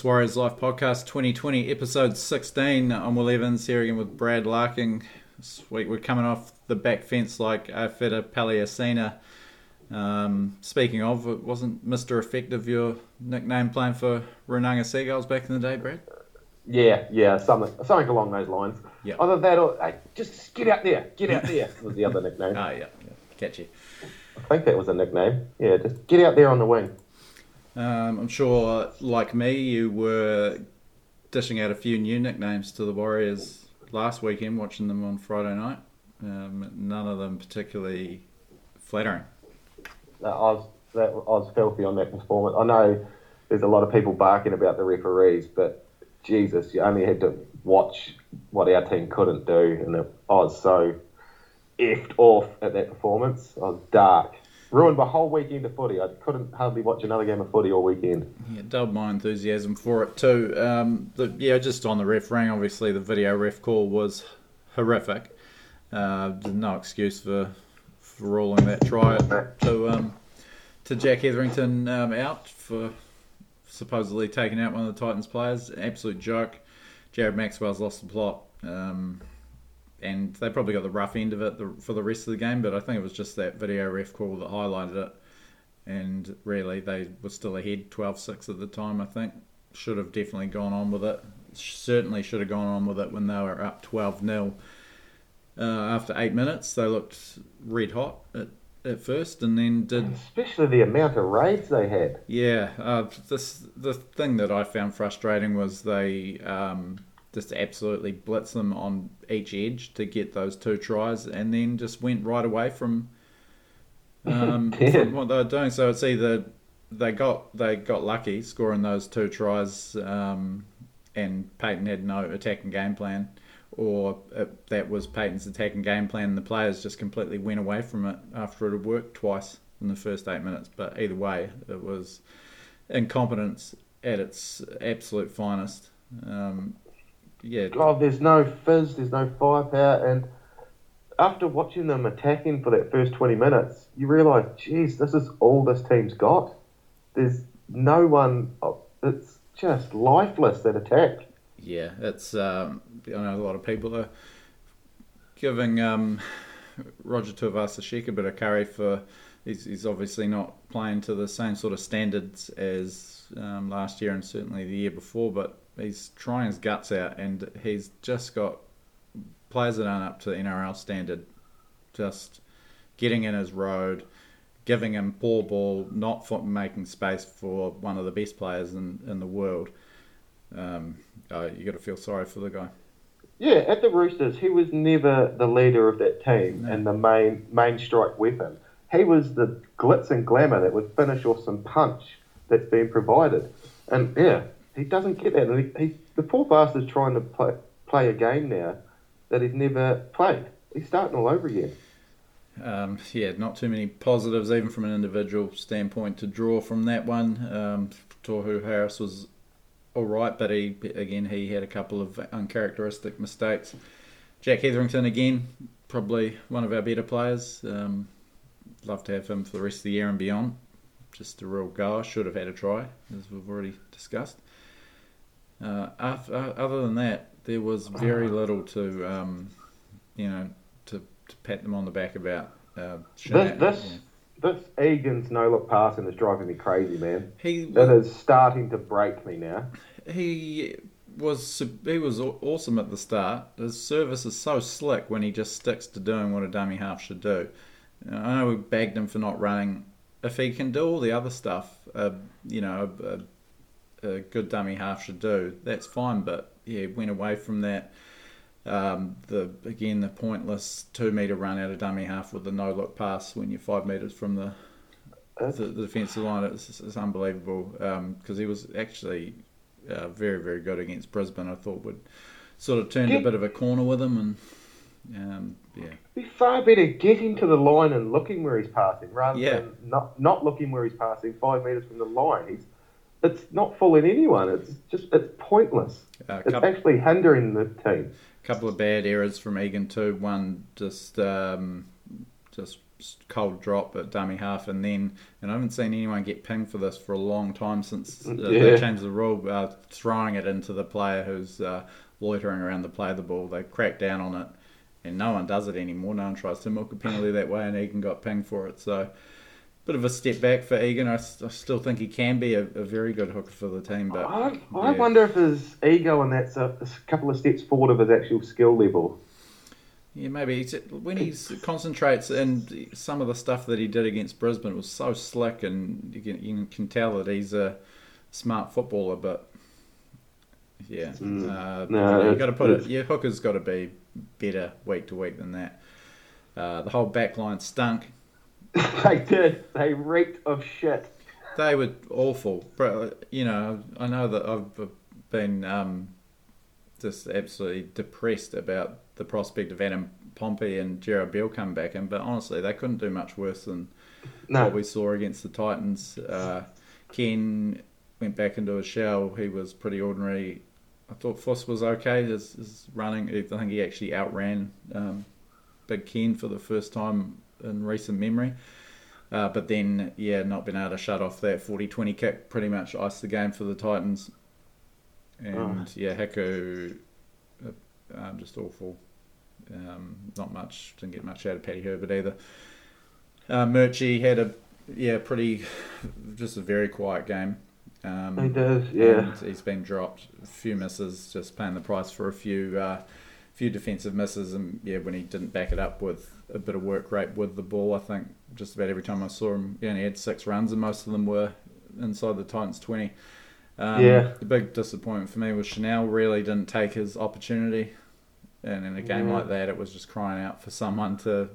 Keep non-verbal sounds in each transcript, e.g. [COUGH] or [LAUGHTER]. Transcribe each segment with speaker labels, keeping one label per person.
Speaker 1: This Warriors Life podcast 2020, episode 16. I'm Will Evans here again with Brad Larkin. This week we're coming off the back fence like Afeta Paliacina. Um, speaking of, it wasn't Mr. Effective your nickname playing for Runanga Seagulls back in the day, Brad?
Speaker 2: Yeah, yeah, something, something along those lines.
Speaker 1: Yeah.
Speaker 2: Either that or hey, just get out there, get out there was the other [LAUGHS] nickname.
Speaker 1: Ah, yeah, yeah. catch you.
Speaker 2: I think that was a nickname. Yeah, just get out there on the wing.
Speaker 1: Um, I'm sure, like me, you were dishing out a few new nicknames to the Warriors last weekend, watching them on Friday night. Um, none of them particularly flattering.
Speaker 2: Uh, I was that I was filthy on that performance. I know there's a lot of people barking about the referees, but Jesus, you only had to watch what our team couldn't do, and I was so effed off at that performance. I was dark. Ruined my whole weekend of footy. I couldn't hardly watch another game of footy all weekend.
Speaker 1: Yeah, dulled my enthusiasm for it too. Um, the, yeah, just on the refereeing, obviously the video ref call was horrific. Uh, no excuse for, for ruling that try to um, to Jack Hetherington um, out for supposedly taking out one of the Titans players. Absolute joke. Jared Maxwell's lost the plot. Um, and they probably got the rough end of it the, for the rest of the game, but I think it was just that video ref call that highlighted it. And really, they were still ahead 12 6 at the time, I think. Should have definitely gone on with it. Certainly should have gone on with it when they were up 12 0. Uh, after eight minutes, they looked red hot at, at first, and then did
Speaker 2: Especially the amount of raids they had.
Speaker 1: yeah, uh, this the thing that I found frustrating was they um, just absolutely blitzed them on each edge to get those two tries, and then just went right away from, [LAUGHS] um,
Speaker 2: Yeah.
Speaker 1: from what they were doing. So it's either they got they got lucky scoring those two tries, um, and Payten had no attacking game plan, or it, that was Payten's attacking game plan, and the players just completely went away from it after it had worked twice in the first eight minutes. But either way, it was incompetence at its absolute finest. Um, yeah,
Speaker 2: Oh, there's no fizz, there's no firepower, and after watching them attacking for that first 20 minutes, you realise, geez, this is all this team's got. There's no one. it's just lifeless, that attack.
Speaker 1: yeah, it's. Um, I know a lot of people are giving um, Roger Tuivasa-Sheck a bit of curry for. He's, he's obviously not playing to the same sort of standards as um, last year and certainly the year before, but he's trying his guts out and he's just got players that aren't up to the NRL standard, just getting in his road, giving him poor ball, not for making space for one of the best players in, in the world. Um, uh, you got to feel sorry for the guy.
Speaker 2: Yeah, at the Roosters, he was never the leader of that team
Speaker 1: No.
Speaker 2: and the main main strike weapon. He was the glitz and glamour that would finish off some punch that's been provided. And yeah, he doesn't get that. And he, he, the poor bastard's trying to play, play a game now that he's never played. He's starting all over again.
Speaker 1: Um, yeah, not too many positives, even from an individual standpoint, to draw from that one. Um, Harris was all right, but he again he had a couple of uncharacteristic mistakes. Jack Hetherington again, probably one of our better players. Um, love to have him for the rest of the year and beyond. Just a real goer. Should have had a try, as we've already discussed. Uh, af- uh, other than that, there was very little to, um, you know, to, to pat them on the back about. Uh,
Speaker 2: This,
Speaker 1: Shana-
Speaker 2: this, this Egan's no look passing is driving me crazy, man.
Speaker 1: he
Speaker 2: That is starting to break me now.
Speaker 1: he was he was awesome at the start. His service is so slick when he just sticks to doing what a dummy half should do. I know we bagged him for not running. If he can do all the other stuff, uh, you know, a, a good dummy half should do. That's fine. But yeah, went away from that. Um, the again the pointless two meter run out of dummy half with the no look pass when you're five meters from the the, the defensive line. It's, it's unbelievable because he was actually uh, very very good against Brisbane. I thought would sort of turned a bit of a corner with him and um, yeah
Speaker 2: Be far better getting to the line and looking where he's passing rather
Speaker 1: Yeah.
Speaker 2: than not not looking where he's passing five metres from the line. He's it's not fooling anyone. It's just it's pointless. It's
Speaker 1: couple,
Speaker 2: actually hindering the team.
Speaker 1: A couple of bad errors from Egan too. One just um, just cold drop at dummy half, and then and I haven't seen anyone get pinged for this for a long time since uh,
Speaker 2: Yeah.
Speaker 1: they changed the rule, uh, throwing it into the player who's uh, loitering around the play of the ball. They crack down on it, and no one does it anymore. No one tries to milk a penalty that way, and Egan got pinged for it. So. Bit of a step back for Egan. I still think he can be a, a very good hooker for the team, but
Speaker 2: I, I
Speaker 1: yeah.
Speaker 2: wonder if his ego and that's a, a couple of steps forward of his actual skill level.
Speaker 1: Yeah, maybe he's, when he concentrates and some of the stuff that he did against Brisbane was so slick, and you can, you can tell that he's a smart footballer. But yeah,
Speaker 2: Mm.
Speaker 1: uh,
Speaker 2: No,
Speaker 1: you got to put it. Your hooker's got to be better week to week than that. Uh, the whole back line stunk. [LAUGHS]
Speaker 2: they did. They reeked of shit.
Speaker 1: They were awful. You know, I know that I've been um, just absolutely depressed about the prospect of Adam Pompey and Gerard Beale coming back in, but honestly, they couldn't do much worse than
Speaker 2: No,
Speaker 1: what we saw against the Titans. Uh, Ken went back into his shell. He was pretty ordinary. I thought Foss was okay. His, his running, I think he actually outran um, Big Ken for the first time in recent memory. Uh, but then, yeah, not been able to shut off that 40-20 kick pretty much iced the game for the Titans. And
Speaker 2: Oh.
Speaker 1: yeah, Hiku, uh, um, just awful. Um, not much, didn't get much out of Paddy Herbert either. Uh, Murchie had a yeah pretty just a very quiet game. Um,
Speaker 2: he does. Yeah.
Speaker 1: he's been dropped. A few misses, just paying the price for a few uh, few defensive misses, and yeah, when he didn't back it up with a bit of work rate with the ball, I think just about every time I saw him, he only had six runs, and most of them were inside the Titans twenty. Um,
Speaker 2: Yeah.
Speaker 1: The big disappointment for me was Chanel really didn't take his opportunity, and in a game
Speaker 2: Yeah.
Speaker 1: like that, it was just crying out for someone to,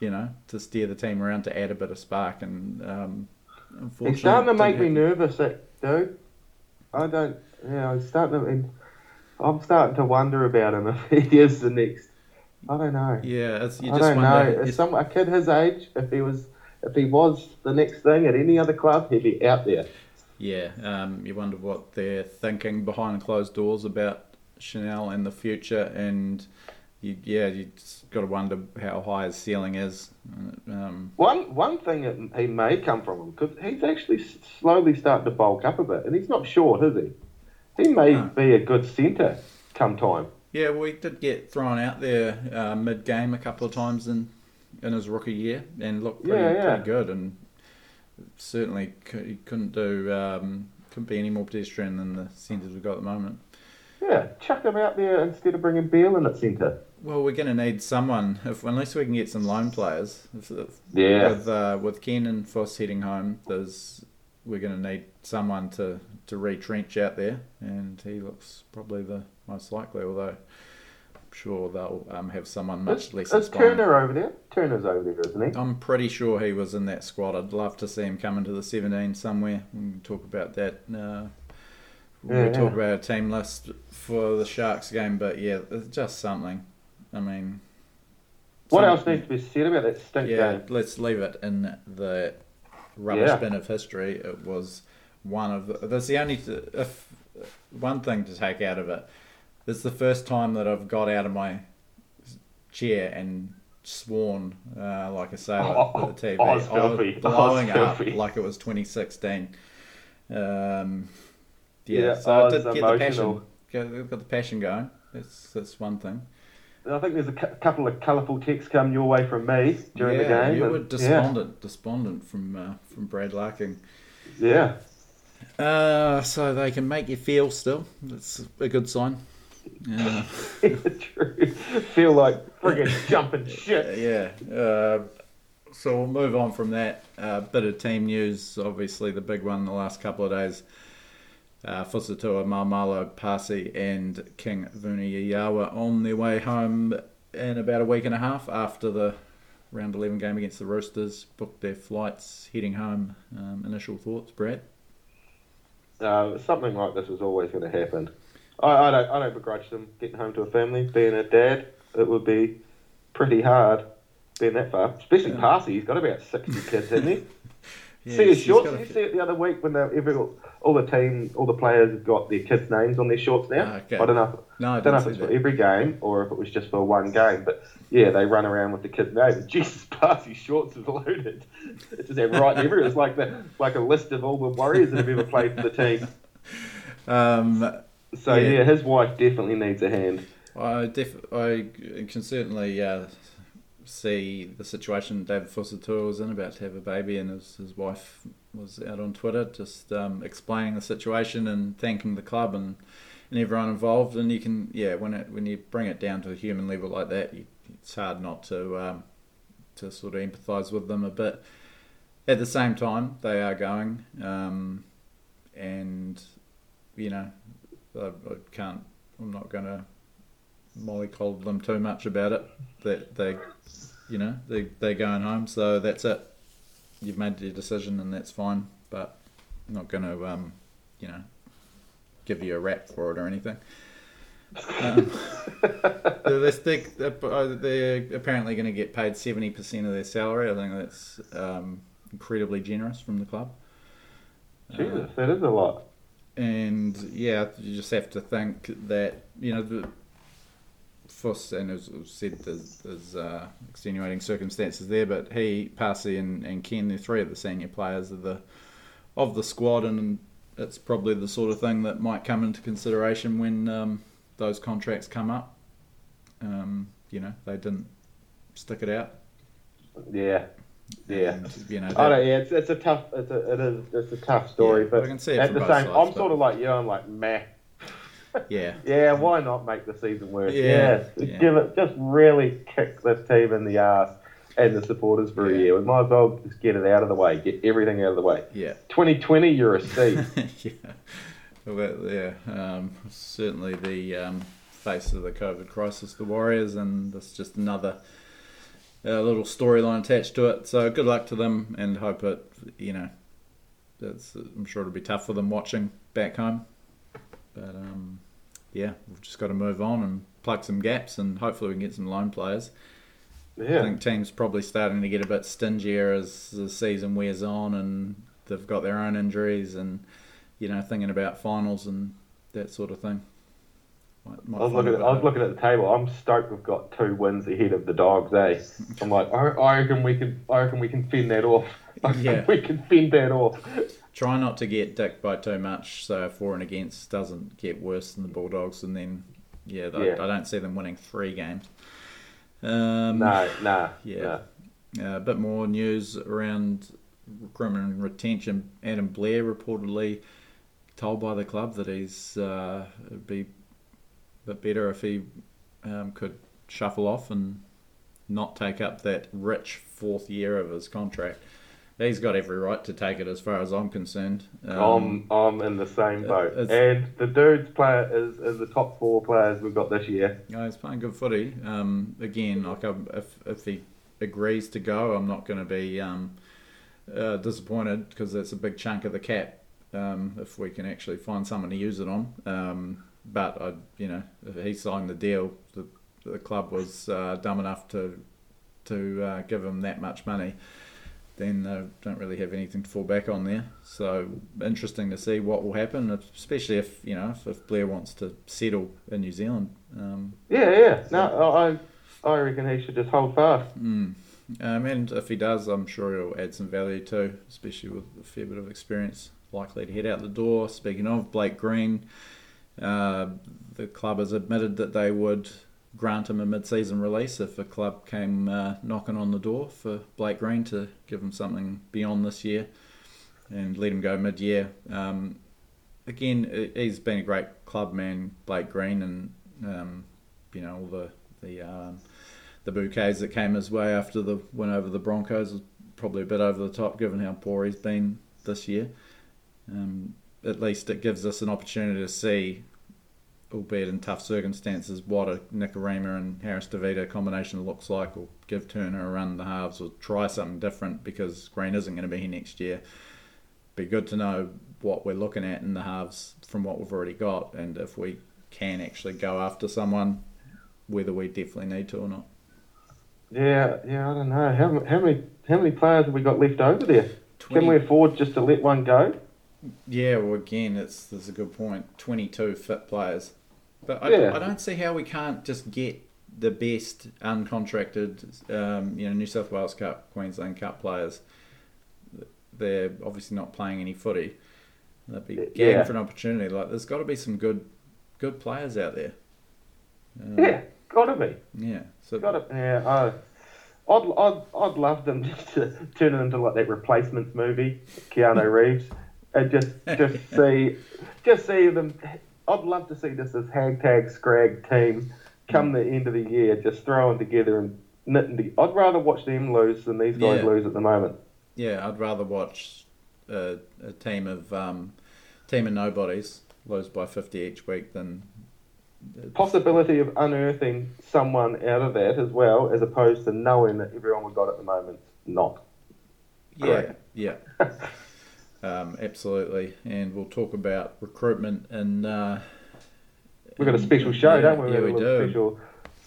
Speaker 1: you know, to steer the team around to add a bit of spark, and um, unfortunately,
Speaker 2: He's starting to make me nervous, that dude. I don't. Yeah, he's starting to. I'm starting to wonder about him if he is the next. I don't know.
Speaker 1: Yeah, it's, you
Speaker 2: I
Speaker 1: just
Speaker 2: don't
Speaker 1: wonder.
Speaker 2: know.
Speaker 1: if-
Speaker 2: some a kid his age, if he was, if he was the next thing at any other club, he'd be out there.
Speaker 1: Yeah, um, you wonder what they're thinking behind closed doors about Chanel in the future, and you, yeah, you just got to wonder how high his ceiling is. Um,
Speaker 2: One one thing that he may come from because he's actually slowly starting to bulk up a bit, and he's not short, is he? He may
Speaker 1: No.
Speaker 2: be a good centre come time.
Speaker 1: Yeah, we did get thrown out there uh, mid-game a couple of times in in his rookie year, and looked pretty,
Speaker 2: Yeah, yeah.
Speaker 1: pretty good, and certainly he couldn't do um, couldn't be any more pedestrian than the centres we've got at the moment.
Speaker 2: Yeah, chuck him out there instead of bringing Beale in at centre.
Speaker 1: Well, we're going to need someone if unless we can get some loan players. If, if,
Speaker 2: Yeah.
Speaker 1: With uh, with Ken and Foss heading home, there's we're going to need someone to to retrench out there, and he looks probably the most likely. Although I'm sure they'll um, have someone much less
Speaker 2: is. Turner over there? Turner's over there, isn't he?
Speaker 1: I'm pretty sure he was in that squad. I'd love to see him come into the 17 somewhere. We can talk about that. Uh, we'll
Speaker 2: Yeah,
Speaker 1: talk
Speaker 2: yeah.
Speaker 1: about a team list for the Sharks game, but yeah, it's just something. I mean,
Speaker 2: What else needs to be said about that stink
Speaker 1: yeah,
Speaker 2: game?
Speaker 1: let's leave it in the rubbish
Speaker 2: Yeah.
Speaker 1: bin of history. It was one of the, that's the only if one thing to take out of it. It's the first time that I've got out of my chair and sworn uh, like a sailor
Speaker 2: Oh,
Speaker 1: at the TV.
Speaker 2: oh,
Speaker 1: I was
Speaker 2: filthy. Oh,
Speaker 1: blowing up like it was 2016. Um, yeah,
Speaker 2: Yeah,
Speaker 1: so
Speaker 2: oh,
Speaker 1: I did get the passion. Got, got the passion going. That's that's one thing.
Speaker 2: I think there's a cou- couple of colourful texts coming your way from me during
Speaker 1: yeah,
Speaker 2: the game.
Speaker 1: you
Speaker 2: and-
Speaker 1: were despondent, despondent from uh, from Brad Larkin.
Speaker 2: Yeah.
Speaker 1: Uh, so they can make you feel still. That's a good sign.
Speaker 2: Yeah. [LAUGHS] Feel like friggin' jumping [LAUGHS] shit.
Speaker 1: yeah. Uh, so we'll move on from that. Uh, bit of team news. Obviously, the big one in the last couple of days. Uh, Fusitu'a, Maumalo, Paasi, and King Vuniyawa on their way home in about a week and a half after the round 11 game against the Roosters. Booked their flights, heading home. Um, initial thoughts, Brad?
Speaker 2: Uh, something like this is always going to happen. I, I don't. I don't begrudge them getting home to a family. Being a dad, it would be pretty hard being that far. Especially
Speaker 1: Yeah.
Speaker 2: Paasi. He's got about sixty kids, hasn't he? [LAUGHS] see his shorts. Did you see it the other week when they, every, all the team, all the players have got their kids' names on their shorts now?
Speaker 1: Ah, okay.
Speaker 2: I don't know. If,
Speaker 1: No, I
Speaker 2: don't know if it's
Speaker 1: see
Speaker 2: for every game or if it was just for one game. But yeah, they run around with the kids' names. [LAUGHS] Jesus, Party shorts is loaded. It's just right everywhere. It's like the like a list of all the Warriors that have ever played for the team. [LAUGHS]
Speaker 1: Um,
Speaker 2: So
Speaker 1: Yeah.
Speaker 2: yeah, his wife definitely needs a hand.
Speaker 1: I def- I can certainly uh, see the situation David Fusitu'a was in, about to have a baby, and his, his wife was out on Twitter just um, explaining the situation and thanking the club and, and everyone involved. And you can, yeah, when it when you bring it down to a human level like that, you, it's hard not to um, to sort of empathise with them a bit. At the same time, they are going, um, and you know, I, I can't. I'm not going to mollycoddle them too much about it. That they, you know, they they're going home, so that's it. You've made your decision, and that's fine. But I'm not going to, um, you know, give you a rap for it or anything. Um, [LAUGHS] they're, they're, they're, they're apparently going to get paid seventy percent of their salary. I think that's um, incredibly generous from the club. Uh,
Speaker 2: Jesus, that is a lot.
Speaker 1: And yeah, you just have to think that you know the Fuss and as said there's, there's uh, extenuating circumstances there, but he, Paasi, and, and Ken, they're three of the senior players of the of the squad, and it's probably the sort of thing that might come into consideration when um, those contracts come up. Um, you know, they didn't stick it out.
Speaker 2: Yeah, yeah.
Speaker 1: And, you know,
Speaker 2: I don't. Yeah, it's, it's a tough. It's a it is it's a tough story,
Speaker 1: Yeah,
Speaker 2: but
Speaker 1: I can see it
Speaker 2: at the same,
Speaker 1: sides,
Speaker 2: I'm
Speaker 1: but-
Speaker 2: sort of like you. I'm like meh. [LAUGHS]
Speaker 1: yeah,
Speaker 2: Yeah, why not make the season worse?
Speaker 1: Yeah,
Speaker 2: Yeah,
Speaker 1: yeah.
Speaker 2: give it. Just really kick this team in the ass and the supporters for
Speaker 1: Yeah.
Speaker 2: a year. We might as well just get it out of the way. Get everything out of the way.
Speaker 1: yeah.
Speaker 2: 2020, you're a C. [LAUGHS]
Speaker 1: yeah, well, yeah. Um, certainly the um, face of the COVID crisis, the Warriors, and that's just another uh, little storyline attached to it. So good luck to them, and hope it. You know, it's, I'm sure it'll be tough for them watching back home, but um, yeah, we've just got to move on and plug some gaps, and hopefully we can get some loan players. I think teams probably starting to get a bit stingier as the season wears on, and they've got their own injuries, and you know, thinking about finals and that sort of thing. Might, might
Speaker 2: I was looking. At, I was looking at the table. I'm stoked. We've got two wins ahead of the dogs. Eh? [LAUGHS] I'm like, I, I reckon we can. I reckon we can fend that off. [LAUGHS]
Speaker 1: Yeah.
Speaker 2: we can fend that off.
Speaker 1: Try not to get dicked by too much, so for and against doesn't get worse than the Bulldogs, and then yeah, they,
Speaker 2: Yeah.
Speaker 1: I don't see them winning three games. Um,
Speaker 2: No, nah,
Speaker 1: Yeah.
Speaker 2: nah.
Speaker 1: Uh, a bit more news around recruitment and retention. Adam Blair reportedly told by the club that he's uh, be a bit better if he um, could shuffle off and not take up that rich fourth year of his contract. He's got every right to take it, as far as I'm concerned. Um,
Speaker 2: I'm, I'm in the same boat. and the dude's player is, is the top four players we've got this year.
Speaker 1: Yeah, he's playing good footy. Um, again, like um, if if he agrees to go, I'm not going to be um, uh, disappointed because that's a big chunk of the cap. Um, if we can actually find someone to use it on, um, but I, you know, if he signed the deal, the the club was uh, dumb enough to to uh, give him that much money. Then they don't really have anything to fall back on there. So interesting to see what will happen, especially if you know if, if Blair wants to settle in New Zealand. Um,
Speaker 2: Yeah, yeah. No, I I reckon he should just hold fast.
Speaker 1: Mm. Um, and if he does, I'm sure he'll add some value too, especially with a fair bit of experience likely to head out the door. Speaking of Blake Green, uh, the club has admitted that they would grant him a mid-season release if a club came uh, knocking on the door for Blake Green to give him something beyond this year and let him go mid-year. Um, again, he- he's been a great club man, Blake Green, and um, you know all the the um, the bouquets that came his way after the win over the Broncos was probably a bit over the top given how poor he's been this year. Um, at least it gives us an opportunity to see, albeit in tough circumstances, what a Nikorima and Harris-Tavita combination looks like, or give Turner a run in the halves, or try something different because Green isn't going to be here next year. Be good to know what we're looking at in the halves from what we've already got, and if we can actually go after someone, whether we definitely need to or not.
Speaker 2: Yeah, yeah. I don't know how, how many how many players have we got left over there.
Speaker 1: 20,
Speaker 2: Can we afford just to let one go?
Speaker 1: Yeah, well, again, it's that's a good point. Twenty-two fit players, but I,
Speaker 2: Yeah.
Speaker 1: I don't see how we can't just get the best uncontracted, um, you know, New South Wales Cup, Queensland Cup players. They're obviously not playing any footy. They'd be
Speaker 2: Yeah.
Speaker 1: game for an opportunity. Like, there's got to be some good, good players out there. Um,
Speaker 2: Yeah, gotta be.
Speaker 1: yeah. So
Speaker 2: Gotta. Yeah. Uh, I'd, I'd, I'd love them [LAUGHS] just to turn it into like that replacements movie, Keanu [LAUGHS] Reeves, and just just [LAUGHS] see, just see them. I'd love to see this as hashtag scrag team come the end of the year, just throwing together and knitting. To, I'd rather watch them lose than these guys
Speaker 1: Yeah.
Speaker 2: lose at the moment.
Speaker 1: yeah, I'd rather watch a, a team of um, team of nobodies lose by fifty each week than
Speaker 2: Possibility of unearthing someone out of that as well, as opposed to knowing that everyone we've got at the moment's not.
Speaker 1: Yeah,
Speaker 2: Correct.
Speaker 1: yeah, [LAUGHS] um, absolutely. And we'll talk about recruitment and. Uh,
Speaker 2: We've got a special show,
Speaker 1: yeah,
Speaker 2: don't we?
Speaker 1: Yeah, we
Speaker 2: a
Speaker 1: do.
Speaker 2: Special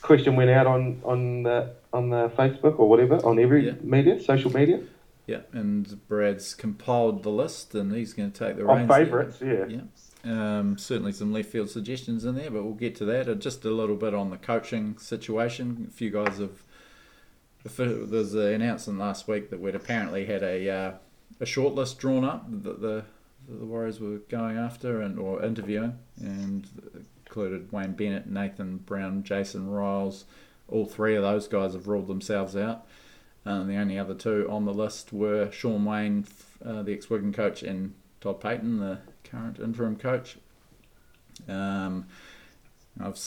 Speaker 2: question went out on on the on the Facebook or whatever on every
Speaker 1: Yeah.
Speaker 2: media, social media.
Speaker 1: Yeah, and Brad's compiled the list, and he's going to take the
Speaker 2: Our
Speaker 1: reins. there.
Speaker 2: favourites, yeah.
Speaker 1: Yeah. Um, certainly some left field suggestions in there, but we'll get to that. Uh, Just a little bit on the coaching situation. A few guys have. There's an announcement last week that we'd apparently had a uh, a short list drawn up that the that the Warriors were going after and or interviewing, and included Wayne Bennett, Nathan Brown, Jason Ryles. All three of those guys have ruled themselves out. Um, the only other two on the list were Shaun Wane, uh, the ex-Wigan coach, and Todd Payten, the current interim coach. Um, I've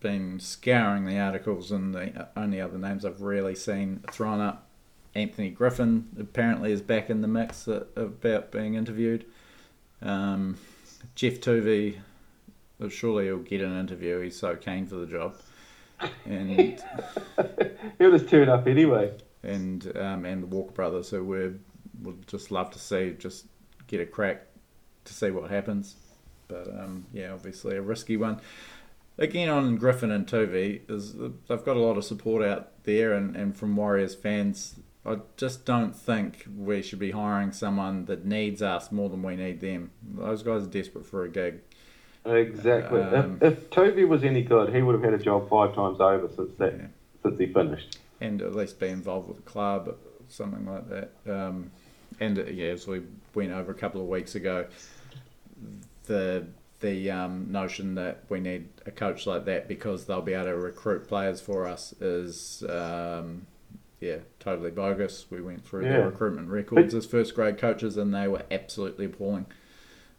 Speaker 1: been scouring the articles, and the only other names I've really seen thrown up. Anthony Griffin apparently is back in the mix about being interviewed. Um, Geoff well, surely he'll get an interview. He's so keen for the job, and [LAUGHS]
Speaker 2: He'll just turn up anyway.
Speaker 1: and um, and the Walker brothers, who we would just love to see just get a crack to see what happens. But um, yeah, obviously a risky one. Again, on Griffin and Toovey, is they've got a lot of support out there, and, and from Warriors fans. I just don't think we should be hiring someone that needs us more than we need them. Those guys are desperate for a gig.
Speaker 2: Exactly.
Speaker 1: Um,
Speaker 2: if if Toovey was any good, he would have had a job five times over since that
Speaker 1: Yeah.
Speaker 2: since he finished.
Speaker 1: and at least be involved with the club, something like that. Um, and uh, yeah, as we went over a couple of weeks ago, the the um, notion that we need a coach like that because they'll be able to recruit players for us is um, yeah totally bogus. We went through
Speaker 2: Yeah.
Speaker 1: their recruitment records as first grade coaches, and they were absolutely appalling.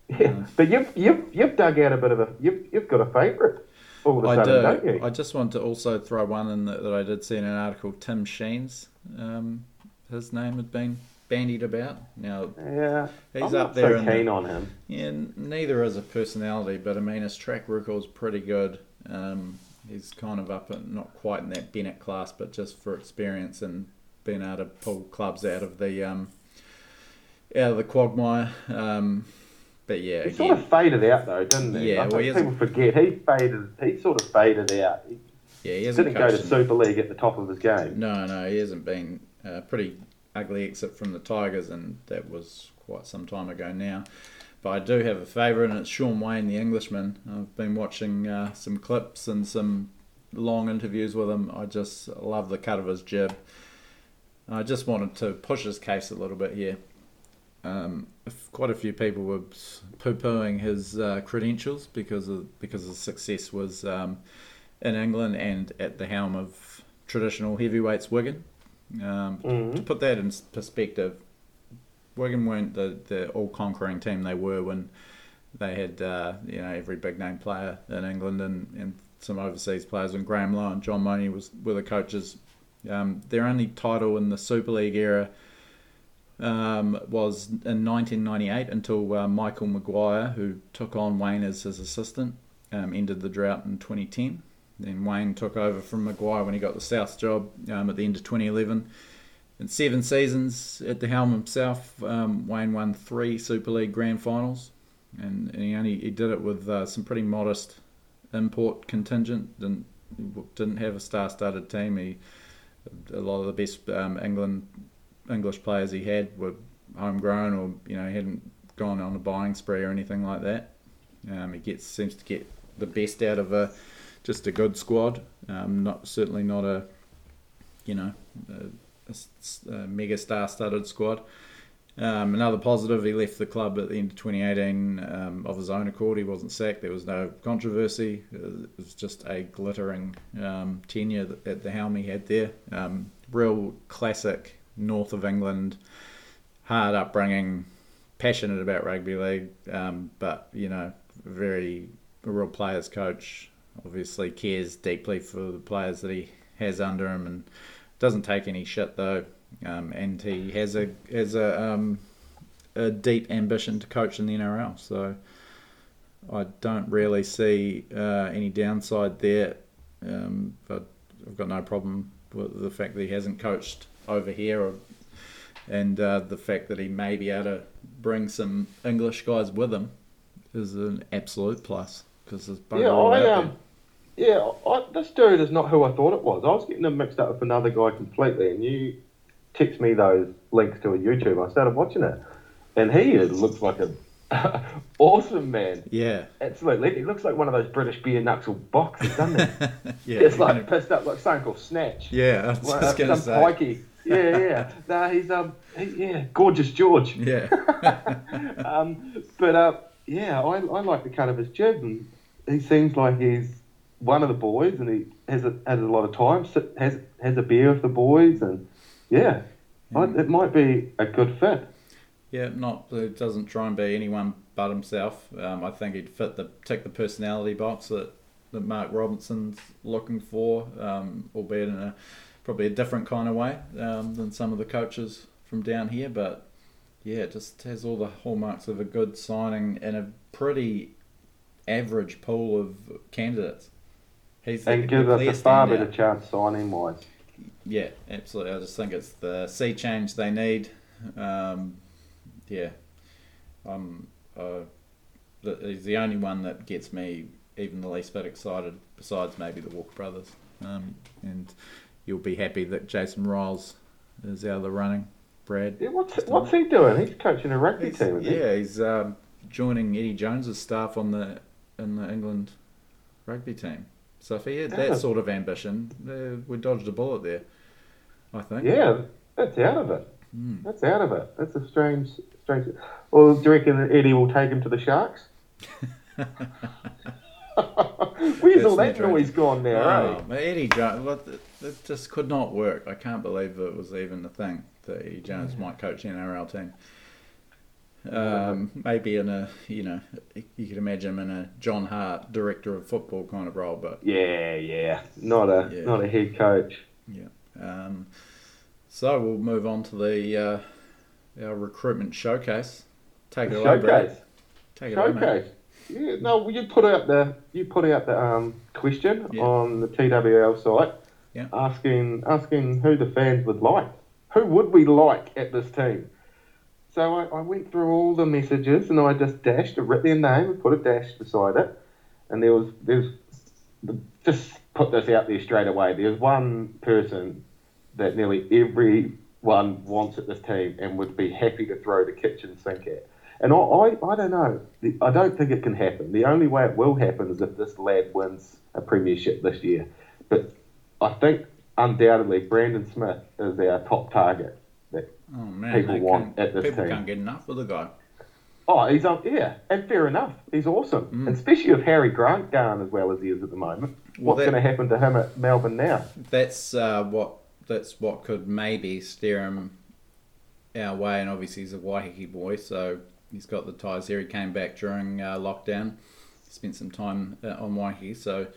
Speaker 2: Yeah, but you've you've you've dug out a bit of a you've you've got a favourite all of a
Speaker 1: I
Speaker 2: sudden,
Speaker 1: do. I just want to also throw one in that, that I did see in an article. Tim Sheens, um, his name had been bandied about. Now
Speaker 2: yeah,
Speaker 1: He's
Speaker 2: I'm
Speaker 1: up
Speaker 2: not
Speaker 1: there
Speaker 2: so
Speaker 1: in the-
Speaker 2: keen on him.
Speaker 1: Yeah, neither is a personality, but I mean his track record's pretty good. Um, he's kind of up, at, not quite in that Bennett class, but just for experience and being able to pull clubs out of the um, out of the quagmire. Um, but yeah,
Speaker 2: He
Speaker 1: again,
Speaker 2: sort of faded out though, didn't he?
Speaker 1: Yeah, well, he
Speaker 2: people forget he faded. He sort of faded out. He
Speaker 1: yeah, he hasn't
Speaker 2: didn't go to Super League at the top of his game.
Speaker 1: No, no, he hasn't been. Uh, pretty ugly exit from the Tigers, and that was quite some time ago now. But I do have a favourite, and it's Shaun Wane, the Englishman. I've been watching uh, some clips and some long interviews with him. I just love the cut of his jib. I just wanted to push his case a little bit here. Um, quite a few people were poo-pooing his uh, credentials because of because his success was um, in England and at the helm of traditional heavyweights Wigan. Um,
Speaker 2: Mhm.
Speaker 1: To put that in perspective, Wigan weren't the, the all-conquering team they were when they had uh, you know every big name player in England and, and some overseas players. When Graham Lowe and John Monie was were the coaches, um, their only title in the Super League era um, was in 1998 until uh, Michael Maguire, who took on Wane as his assistant, um, ended the drought in 2010. Then Wane took over from Maguire when he got the South job um, at the end of 2011. In seven seasons at the helm himself, um, Wane won three Super League grand finals, and, and he only he did it with uh, some pretty modest import contingent. Didn't didn't have a star-studded team. He a lot of the best um, England English players he had were homegrown or you know hadn't gone on a buying spree or anything like that. Um, he gets seems to get the best out of a just a good squad. Um, not certainly not a you know a, a, a mega star studded squad. Um, another positive, he left the club at the end of 2018 um, of his own accord. He wasn't sacked. There was no controversy. It was just a glittering um, tenure at the helm he had there. Um, real classic north of England, hard upbringing, passionate about rugby league, um, but you know, very a real players coach. Obviously, cares deeply for the players that he has under him, and doesn't take any shit though. Um, and he has a has a um, a deep ambition to coach in the NRL. So I don't really see uh, any downside there. Um, but I've got no problem with the fact that he hasn't coached over here, or, and uh, the fact that he may be able to bring some English guys with him is an absolute plus because there's
Speaker 2: yeah, I um, yeah, I, this dude is not who I thought it was. I was getting him mixed up with another guy completely, and you text me those links to a YouTube. I started watching it, and he looks like a [LAUGHS] awesome man.
Speaker 1: Yeah,
Speaker 2: absolutely. He looks like one of those British beer knuckle boxers, doesn't he? [LAUGHS] yeah, it's like pissed up like something called Snatch.
Speaker 1: Yeah, I was just gonna say. Pikey.
Speaker 2: Yeah, yeah. [LAUGHS] nah, he's um, he, yeah, gorgeous George.
Speaker 1: Yeah.
Speaker 2: um, but uh, yeah, I, I like the cut of his jib, and he seems like he's one of the boys, and he has a, has a lot of time, has has a beer with the boys, and yeah, it might be a good fit.
Speaker 1: Yeah, not it doesn't try and be anyone but himself. Um, I think he'd fit the tick the personality box that, that Mark Robinson's looking for, um, albeit in a probably a different kind of way um, than some of the coaches from down here. But yeah, it just has all the hallmarks of a good signing and a pretty average pool of candidates.
Speaker 2: He's and the, gives us a far better chance signing wise.
Speaker 1: Yeah, absolutely. I just think it's the sea change they need. Um, yeah, um, uh, he's the only one that gets me even the least bit excited, besides maybe the Walker brothers. Um, and you'll be happy that Jason Ryles is out of the running. Brad.
Speaker 2: Yeah, what's what's he doing? He's coaching a rugby he's, team.
Speaker 1: yeah, he? he's um, joining Eddie Jones's staff on the in the England rugby team. So if he had that sort of ambition, uh, we dodged a bullet there. I think.
Speaker 2: Yeah, that's out of it. Mm. That's out of it. That's a strange, strange. Well, do you reckon Eddie will take him to the Sharks? [LAUGHS] Where's all that noise gone now? Oh,
Speaker 1: eh? Eddie Jones, it just could not work. I can't believe it was even a thing that Eddie Jones yeah. might coach an NRL team. Um, maybe in a you know you could imagine him in a John Hart director of football kind of role, but
Speaker 2: yeah, yeah, not a yeah. not a head coach.
Speaker 1: Yeah. Um, so we'll move on to the uh, our recruitment showcase. Take it away, Brad. Take it showcase. away,
Speaker 2: Yeah, no, you put out the you put out the um, question yeah. on the TWL site,
Speaker 1: yeah.
Speaker 2: asking asking who the fans would like. Who would we like at this team? So I, I went through all the messages and I just dashed, I wrote their name and put a dash beside it. And there was, there's, just put this out there straight away. There's one person that nearly everyone wants at this team and would be happy to throw the kitchen sink at. And I, I, I don't know. I don't think it can happen. The only way it will happen is if this lad wins a premiership this year. But I think undoubtedly Brandon Smith is our top target.
Speaker 1: Oh man, people want at this people team. can't get enough of the guy.
Speaker 2: Oh, he's on. Yeah, and fair enough. He's awesome, mm. and especially with Harry Grant going as well as he is at the moment. Well, What's going to happen to him at Melbourne now?
Speaker 1: That's uh, what. That's what could maybe steer him our way, and obviously he's a Waiheke boy, so he's got the ties here. He came back during uh, lockdown, spent some time uh, on Waiheke, so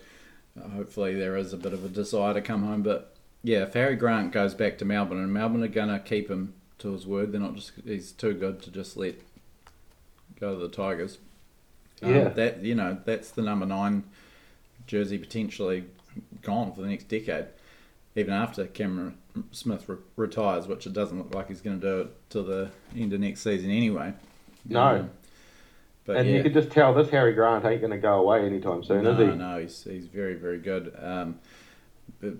Speaker 1: uh, hopefully there is a bit of a desire to come home. But yeah, if Harry Grant goes back to Melbourne, and Melbourne are going to keep him to his word. They're not just he's too good to just let go to the Tigers.
Speaker 2: Um, yeah,
Speaker 1: that you know that's the number nine jersey potentially gone for the next decade, even after Cameron Smith re- retires, which it doesn't look like he's going to do it till the end of next season anyway.
Speaker 2: No. Um, but and yeah. you could just tell this Harry Grant ain't going to go away anytime soon,
Speaker 1: no,
Speaker 2: is he?
Speaker 1: No, he's, he's very, very good. Um, but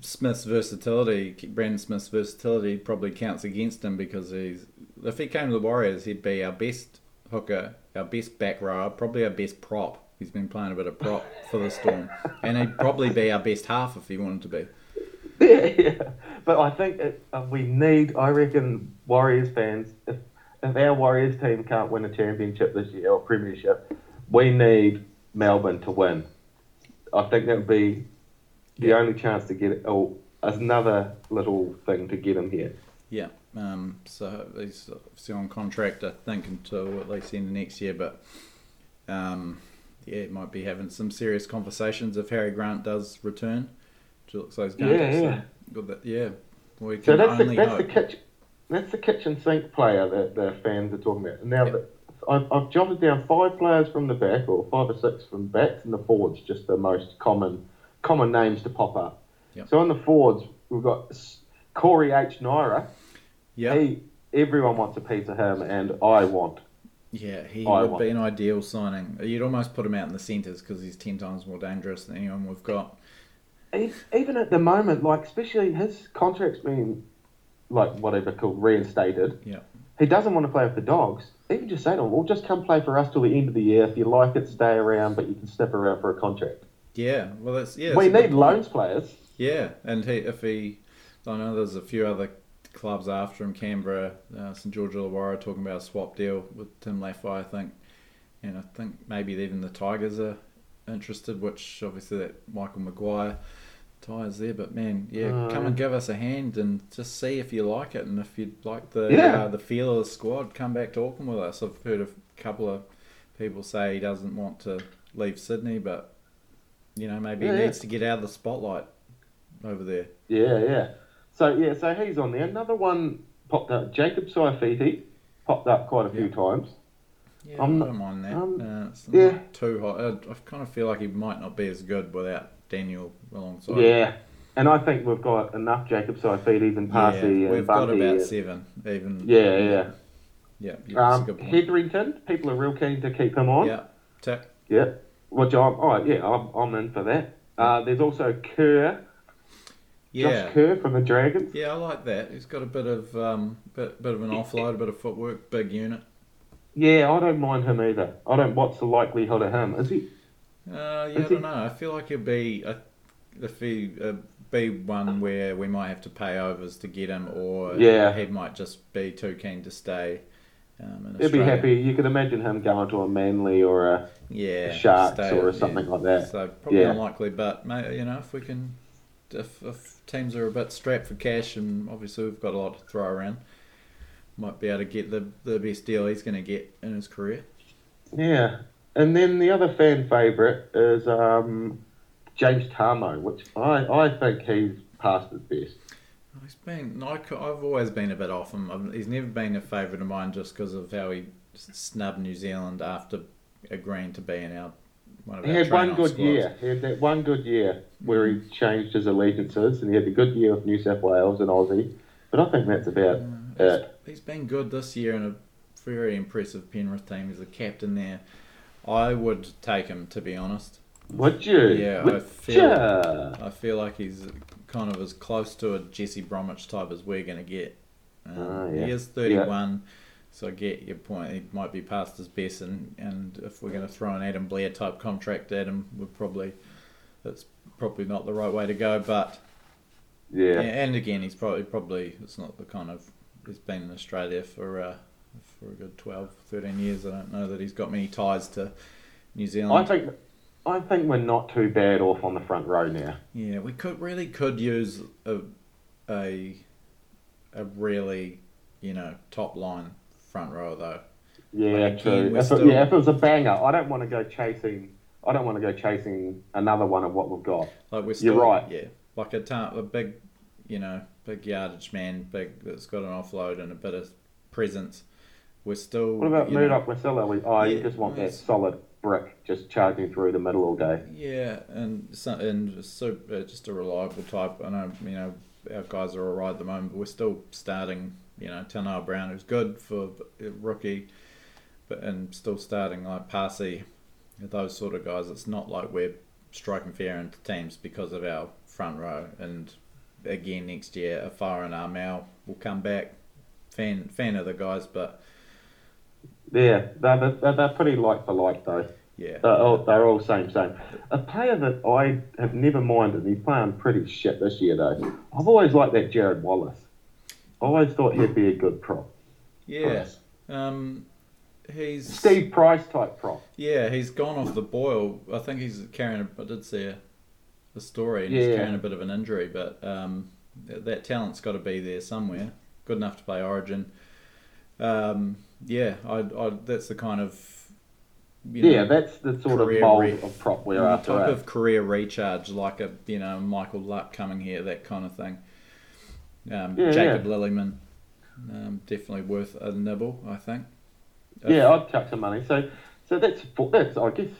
Speaker 1: Smith's versatility, Brandon Smith's versatility, probably counts against him because he's if he came to the Warriors, he'd be our best hooker, our best back rower, probably our best prop. He's been playing a bit of prop for the Storm, [LAUGHS] and he'd probably be our best half if he wanted to be.
Speaker 2: Yeah, [LAUGHS] yeah. But I think it, uh, we need. I reckon Warriors fans, if if our Warriors team can't win a championship this year or premiership, we need Melbourne to win. I think that would be the only chance to get. Oh, another little thing to get him here.
Speaker 1: Yeah. Um, so he's obviously on contract, I think, until at least the end of next year. But um, yeah, it might be having some serious conversations if Harry Grant does return. Which looks like he's going
Speaker 2: Yeah,
Speaker 1: to.
Speaker 2: yeah.
Speaker 1: So, that, yeah. We can
Speaker 2: So that's the
Speaker 1: only
Speaker 2: that's the kitchen that's the kitchen sink player that the fans are talking about. Now
Speaker 1: Yep.
Speaker 2: that I've, I've jotted down five players from the back or five or six from backs and the forwards, just the most common common names to pop up.
Speaker 1: Yep.
Speaker 2: So on the Fords, we've got Corey H Naira.
Speaker 1: yeah.
Speaker 2: Everyone wants a piece of him, and I want.
Speaker 1: Yeah, he
Speaker 2: I
Speaker 1: would
Speaker 2: want-
Speaker 1: be an ideal signing. You'd almost put him out in the centres because he's 10 times more dangerous than anyone we've got.
Speaker 2: Even at the moment, like especially his contract's been like whatever called reinstated.
Speaker 1: Yeah.
Speaker 2: he doesn't want to play with the dogs, even just say to oh, him, well, just come play for us till the end of the year. If you like it, stay around, but you can step around for a contract.
Speaker 1: Yeah, well, that's yeah.
Speaker 2: we
Speaker 1: that's
Speaker 2: need loans players.
Speaker 1: Yeah, and he, if he, I know there's a few other clubs after him, Canberra, uh, St George Illawarra, talking about a swap deal with Tim Lafai, I think, and I think maybe even the Tigers are interested, which obviously that Michael Maguire ties there, but man, yeah,
Speaker 2: Uh,
Speaker 1: come and give us a hand and just see if you like it, and if you'd like the
Speaker 2: Yeah.
Speaker 1: uh, the feel of the squad, come back to Auckland with us. I've heard a couple of people say he doesn't want to leave Sydney, but you know maybe
Speaker 2: Yeah,
Speaker 1: he
Speaker 2: yeah.
Speaker 1: needs to get out of the spotlight over there.
Speaker 2: Yeah, yeah. So yeah, so he's on there. Another one popped up. Jacob Saifiti popped up quite a few
Speaker 1: Yeah.
Speaker 2: times.
Speaker 1: Yeah,
Speaker 2: I'm
Speaker 1: I
Speaker 2: not-
Speaker 1: mind that.
Speaker 2: um,
Speaker 1: uh,
Speaker 2: yeah.
Speaker 1: too hot. I, I kind of feel like he might not be as good without Daniel alongside.
Speaker 2: Yeah, and I think we've got enough Jacob Saifitis and
Speaker 1: yeah.
Speaker 2: Paasi and
Speaker 1: we've got about
Speaker 2: and-
Speaker 1: seven. Even
Speaker 2: yeah, yeah.
Speaker 1: yeah. yeah
Speaker 2: Um. Hetherington, people are real keen to keep him on.
Speaker 1: Yeah, tick.
Speaker 2: Yeah. Which I'm, oh yeah, I'm, I'm in for that. Uh, there's also Kerr,
Speaker 1: Yeah,
Speaker 2: Josh Kerr from the Dragons.
Speaker 1: yeah, I like that. He's got a bit of um, bit, bit of an offload, a bit of footwork, big unit.
Speaker 2: Yeah, I don't mind him either. I don't. What's the likelihood of him? Is he?
Speaker 1: Uh, yeah, I
Speaker 2: Is he-
Speaker 1: don't know. I feel like he'll be a, if he uh, be one where we might have to pay overs to get him, or
Speaker 2: Yeah.
Speaker 1: he might just be too keen to stay. Um,
Speaker 2: He'd be happy. You could imagine him going to a Manly or a.
Speaker 1: Yeah,
Speaker 2: Sharks or something like that.
Speaker 1: So probably
Speaker 2: Yeah.
Speaker 1: unlikely, but you know if we can, if, if teams are a bit strapped for cash, and obviously we've got a lot to throw around, might be able to get the the best deal he's going to get in his career.
Speaker 2: Yeah, and then the other fan favourite is um, James Tamou, which I I think he's past his best.
Speaker 1: He's been, I, have always been a bit off him. I've- He's never been a favourite of mine just because of how he snubbed New Zealand after agreeing to be in our one
Speaker 2: He had one good
Speaker 1: squads.
Speaker 2: year. He had that one good year where he changed his allegiances, and he had a good year with New South Wales and Aussie. But I think that's about
Speaker 1: Uh,
Speaker 2: it.
Speaker 1: He's been good this year in a very impressive Penrith team. He's a captain there. I would take him to be honest.
Speaker 2: Would you?
Speaker 1: Yeah, I feel-
Speaker 2: ya?
Speaker 1: I feel like he's kind of as close to a Jesse Bromwich type as we're going to get. Um,
Speaker 2: Ah, yeah.
Speaker 1: He is 31, so I get your point. He might be past his best, and, and if we're going to throw an Adam Blair type contract at him, we're probably that's probably not the right way to go. But
Speaker 2: Yeah.
Speaker 1: and again, he's probably probably it's not the kind of he's been in Australia for uh, for a good 12, 13 years. I don't know that he's got many ties to New
Speaker 2: I
Speaker 1: Zealand.
Speaker 2: think I think we're not too bad off on the front row now.
Speaker 1: Yeah, we could really could use a a a really you know top line front row though.
Speaker 2: Yeah, true. If
Speaker 1: still-
Speaker 2: it, yeah, if it was a banger, I don't want to go chasing. I don't want to go chasing another one of what we've got.
Speaker 1: Like we're still
Speaker 2: You're right.
Speaker 1: Yeah, like a ta- a big you know big yardage man, big that's got an offload and a bit of presence. We're still.
Speaker 2: What about Murdoch-Masila? We, oh, you just want that solid brick just charging through the middle all day.
Speaker 1: Yeah, and so, and so uh, just a reliable type. I know you know our guys are all right at the moment, but we're still starting. You know, Tanah Brown, who's good for rookie, but and still starting like Paasi, those sort of guys. It's not like we're striking fair into teams because of our front row. And again, next year, Afoa and Armau will come back fan fan of the guys, but
Speaker 2: Yeah, they're, they're, they're pretty like for like though.
Speaker 1: yeah,
Speaker 2: They're all, they're all same same. A player that I have never minded, he's playing pretty shit this year though. I've always liked that Jarrod Wallace. I always thought he'd be a good prop.
Speaker 1: yeah. Um, he's
Speaker 2: Steve Price type prop.
Speaker 1: Yeah, he's gone off the boil. I think he's carrying. A, I did see a, a story, and he's carrying a bit of an injury, but um, th- that talent's got to be there somewhere. Good enough to play Origin. Um, yeah, I, I, that's the kind of you know,
Speaker 2: Yeah, that's the sort of mold
Speaker 1: re-
Speaker 2: of prop we're
Speaker 1: the
Speaker 2: after.
Speaker 1: type
Speaker 2: eh?
Speaker 1: of career recharge, like a you know Michael Luck coming here, that kind of thing. Um,
Speaker 2: Yeah,
Speaker 1: Jacob Lillyman, um, definitely worth a nibble, I think.
Speaker 2: Yeah, I'd chuck some money. So, so that's that's I guess,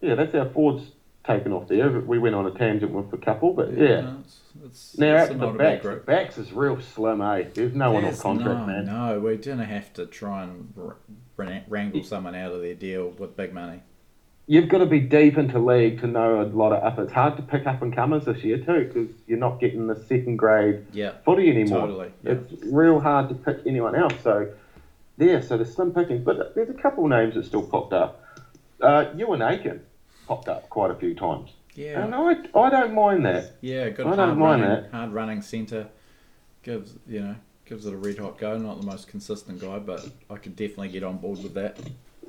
Speaker 2: yeah, that's our Ford's taken off there. We went on a tangent with a couple, but yeah.
Speaker 1: no, it's, it's,
Speaker 2: Now
Speaker 1: it's
Speaker 2: at the backs, the backs is real slim, eh? There's no one on contract,
Speaker 1: no,
Speaker 2: man.
Speaker 1: No, we're gonna have to try and wr- wr- wrangle someone out of their deal with big money.
Speaker 2: You've got to be deep into league to know a lot of up. It's hard to pick up and comers this year too because you're not getting the second grade
Speaker 1: Yeah,
Speaker 2: footy anymore.
Speaker 1: totally. Yeah.
Speaker 2: It's real hard to pick anyone else. So, yeah, so there's slim pickings, but there's a couple names that still popped up. Uh, Euan Aitken popped up quite a few times,
Speaker 1: yeah,
Speaker 2: and I, I don't mind that.
Speaker 1: yeah. Good
Speaker 2: I don't
Speaker 1: hard
Speaker 2: mind
Speaker 1: running,
Speaker 2: that.
Speaker 1: hard running centre gives you know gives it a red hot go. Not the most consistent guy, but I could definitely get on board with that.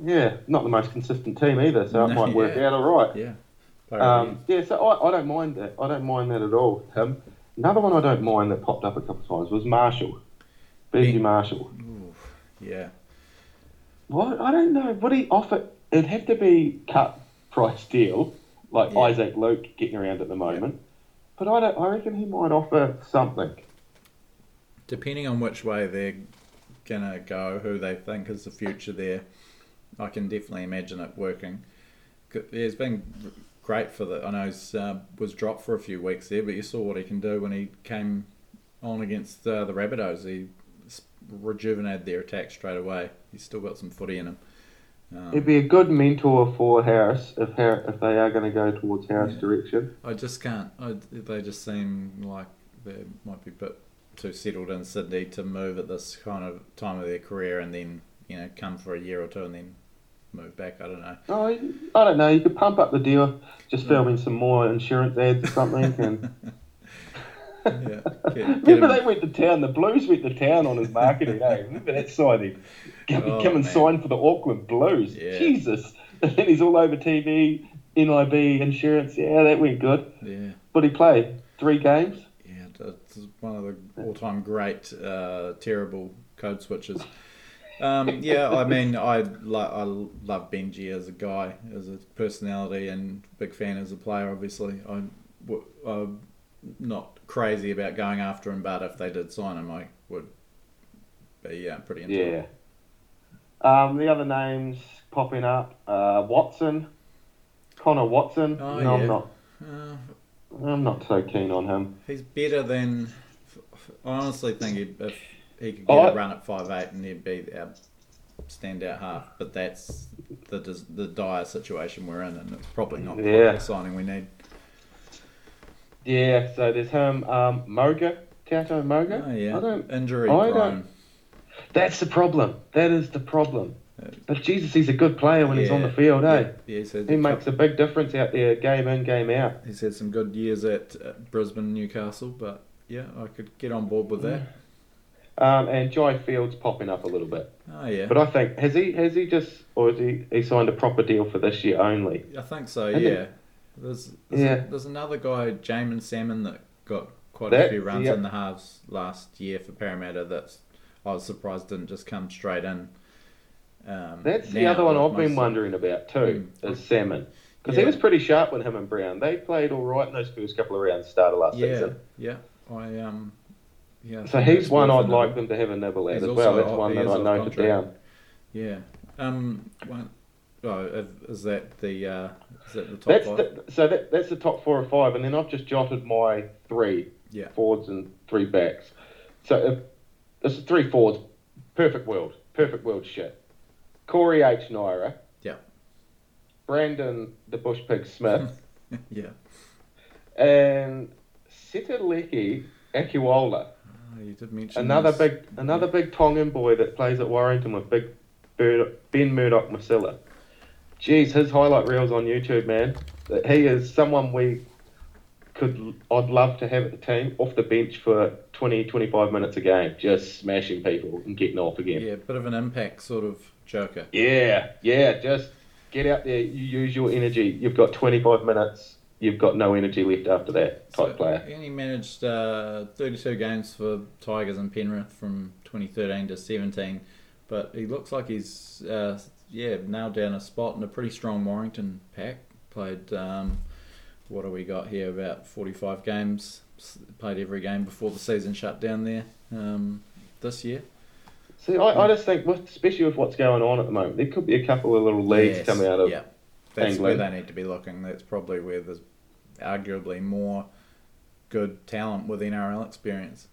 Speaker 2: Yeah, not the most consistent team either, so it
Speaker 1: No,
Speaker 2: might work
Speaker 1: yeah.
Speaker 2: out all right.
Speaker 1: Yeah.
Speaker 2: Um, yeah, so I, I don't mind that. I don't mind that at all, Tim. Another one I don't mind that popped up a couple of times was Marshall, Benji
Speaker 1: Ben-
Speaker 2: Marshall.
Speaker 1: Oof, yeah.
Speaker 2: What I don't know. Would he offer? It'd have to be cut price deal, like
Speaker 1: Yeah.
Speaker 2: Isaac Luke getting around at the moment. But I don't. I reckon he might offer something.
Speaker 1: Depending on which way they're gonna go, who they think is the future there, I can definitely imagine it working. It's been great for the. I know he uh, was dropped for a few weeks there, but you saw what he can do when he came on against uh, the Rabbitohs. He rejuvenated their attack straight away. He's still got some footy in him. Um,
Speaker 2: He'd be a good mentor for Harris if Har- if they are going to go towards Harris
Speaker 1: Yeah.
Speaker 2: direction.
Speaker 1: I just can't. I, they just seem like they might be a bit too settled in Sydney to move at this kind of time of their career and then you know come for a year or two and then move back. I don't know.
Speaker 2: Oh, I don't know. You could pump up the deal, just filming some more insurance ads or something. And [LAUGHS]
Speaker 1: Yeah, get, get
Speaker 2: remember
Speaker 1: him-
Speaker 2: they went to town. The Blues went to town on his marketing. eh? Remember that signing? Come,
Speaker 1: Oh,
Speaker 2: come and
Speaker 1: man.
Speaker 2: sign for the Auckland Blues.
Speaker 1: Yeah.
Speaker 2: Jesus. And then he's all over TV, NIB, insurance. Yeah, that went good.
Speaker 1: yeah,
Speaker 2: But he played three games.
Speaker 1: yeah. It's one of the all-time great, uh, terrible code switches. Um, yeah, I mean, I lo- I love Benji as a guy, as a personality, and big fan as a player. Obviously, I, not crazy about going after him, but if they did sign him, I would be yeah, pretty into it.
Speaker 2: Yeah. Um, the other names popping up: uh, Watson, Connor Watson.
Speaker 1: Oh,
Speaker 2: no,
Speaker 1: yeah.
Speaker 2: I'm not.
Speaker 1: Uh,
Speaker 2: I'm not so keen on him.
Speaker 1: he's better than. I honestly think he'd, if he could get
Speaker 2: Oh,
Speaker 1: a run at five eight, and he'd be our standout half. But that's the the dire situation we're in, and it's probably not
Speaker 2: Yeah.
Speaker 1: the signing we need.
Speaker 2: Yeah. So there's him. Um, Moga, Tautau Moga.
Speaker 1: Oh yeah,
Speaker 2: I don't.
Speaker 1: injury
Speaker 2: I
Speaker 1: prone.
Speaker 2: That's the problem. That is the problem. But Jesus, he's a good player when he's on the
Speaker 1: Yeah,
Speaker 2: field, eh?
Speaker 1: Yeah, yeah, he's
Speaker 2: He makes a big difference out there, game in, game out.
Speaker 1: He's had some good years at uh, Brisbane, Newcastle, but yeah, I could get on board with that.
Speaker 2: Um, and Jai Fields popping up a little bit.
Speaker 1: Oh yeah,
Speaker 2: But I think has he has he just or has he he signed a proper deal for this year only?
Speaker 1: I think so.
Speaker 2: Isn't
Speaker 1: Yeah,
Speaker 2: it?
Speaker 1: There's there's,
Speaker 2: Yeah.
Speaker 1: there's another guy, Jaeman Salmon, that got quite
Speaker 2: That-
Speaker 1: a few runs
Speaker 2: yep.
Speaker 1: in the halves last year for Parramatta. That I was surprised didn't just come straight in. Um,
Speaker 2: That's the other one I've been wondering about too.
Speaker 1: Mm.
Speaker 2: Is Salmon because he was pretty sharp with him and Brown. They played all right in those first couple of rounds, started last
Speaker 1: Yeah,
Speaker 2: season.
Speaker 1: yeah. I um, yeah.
Speaker 2: So he's one I'd like them to have a nibble at
Speaker 1: He's
Speaker 2: as well. That's
Speaker 1: off-
Speaker 2: one that I noted down.
Speaker 1: Yeah. Um. One, oh, is that the uh, that
Speaker 2: That's the, so that, that's the top four or five, and then I've just jotted my three
Speaker 1: Yeah.
Speaker 2: forwards and three backs. So if this is three forwards, perfect world, perfect world shit. Corey H Naera,
Speaker 1: Yeah.
Speaker 2: Brandon the Bush Pig Smith, [LAUGHS]
Speaker 1: yeah.
Speaker 2: and Sitaleki Akauola.
Speaker 1: Oh, ah, you did mention
Speaker 2: Another
Speaker 1: this.
Speaker 2: big, another big Tongan boy that plays at Warrington with big Ben Murdoch-Masila. Jeez, his highlight reels on YouTube, man. He is someone we could, I'd love to have at the team off the bench for 20, 25 minutes a game, just smashing people and getting off again.
Speaker 1: Yeah, bit of an impact sort of joker.
Speaker 2: Yeah, yeah, just get out there, you use your energy. You've got 25 minutes, you've got no energy left after that type
Speaker 1: So,
Speaker 2: player.
Speaker 1: He managed uh, 32 games for Tigers and Penrith from 2013 to 17, but he looks like he's uh, yeah nailed down a spot in a pretty strong Warrington pack. Played um, what do we got here? About 45 games. Played every game before the season shut down there um, this year.
Speaker 2: See, I, I just think, with, especially with what's going on at the moment, there could be a couple of little leagues
Speaker 1: Yes,
Speaker 2: coming out of
Speaker 1: yeah. That's where they need to be looking. That's probably where there's arguably more good talent with NRL experience.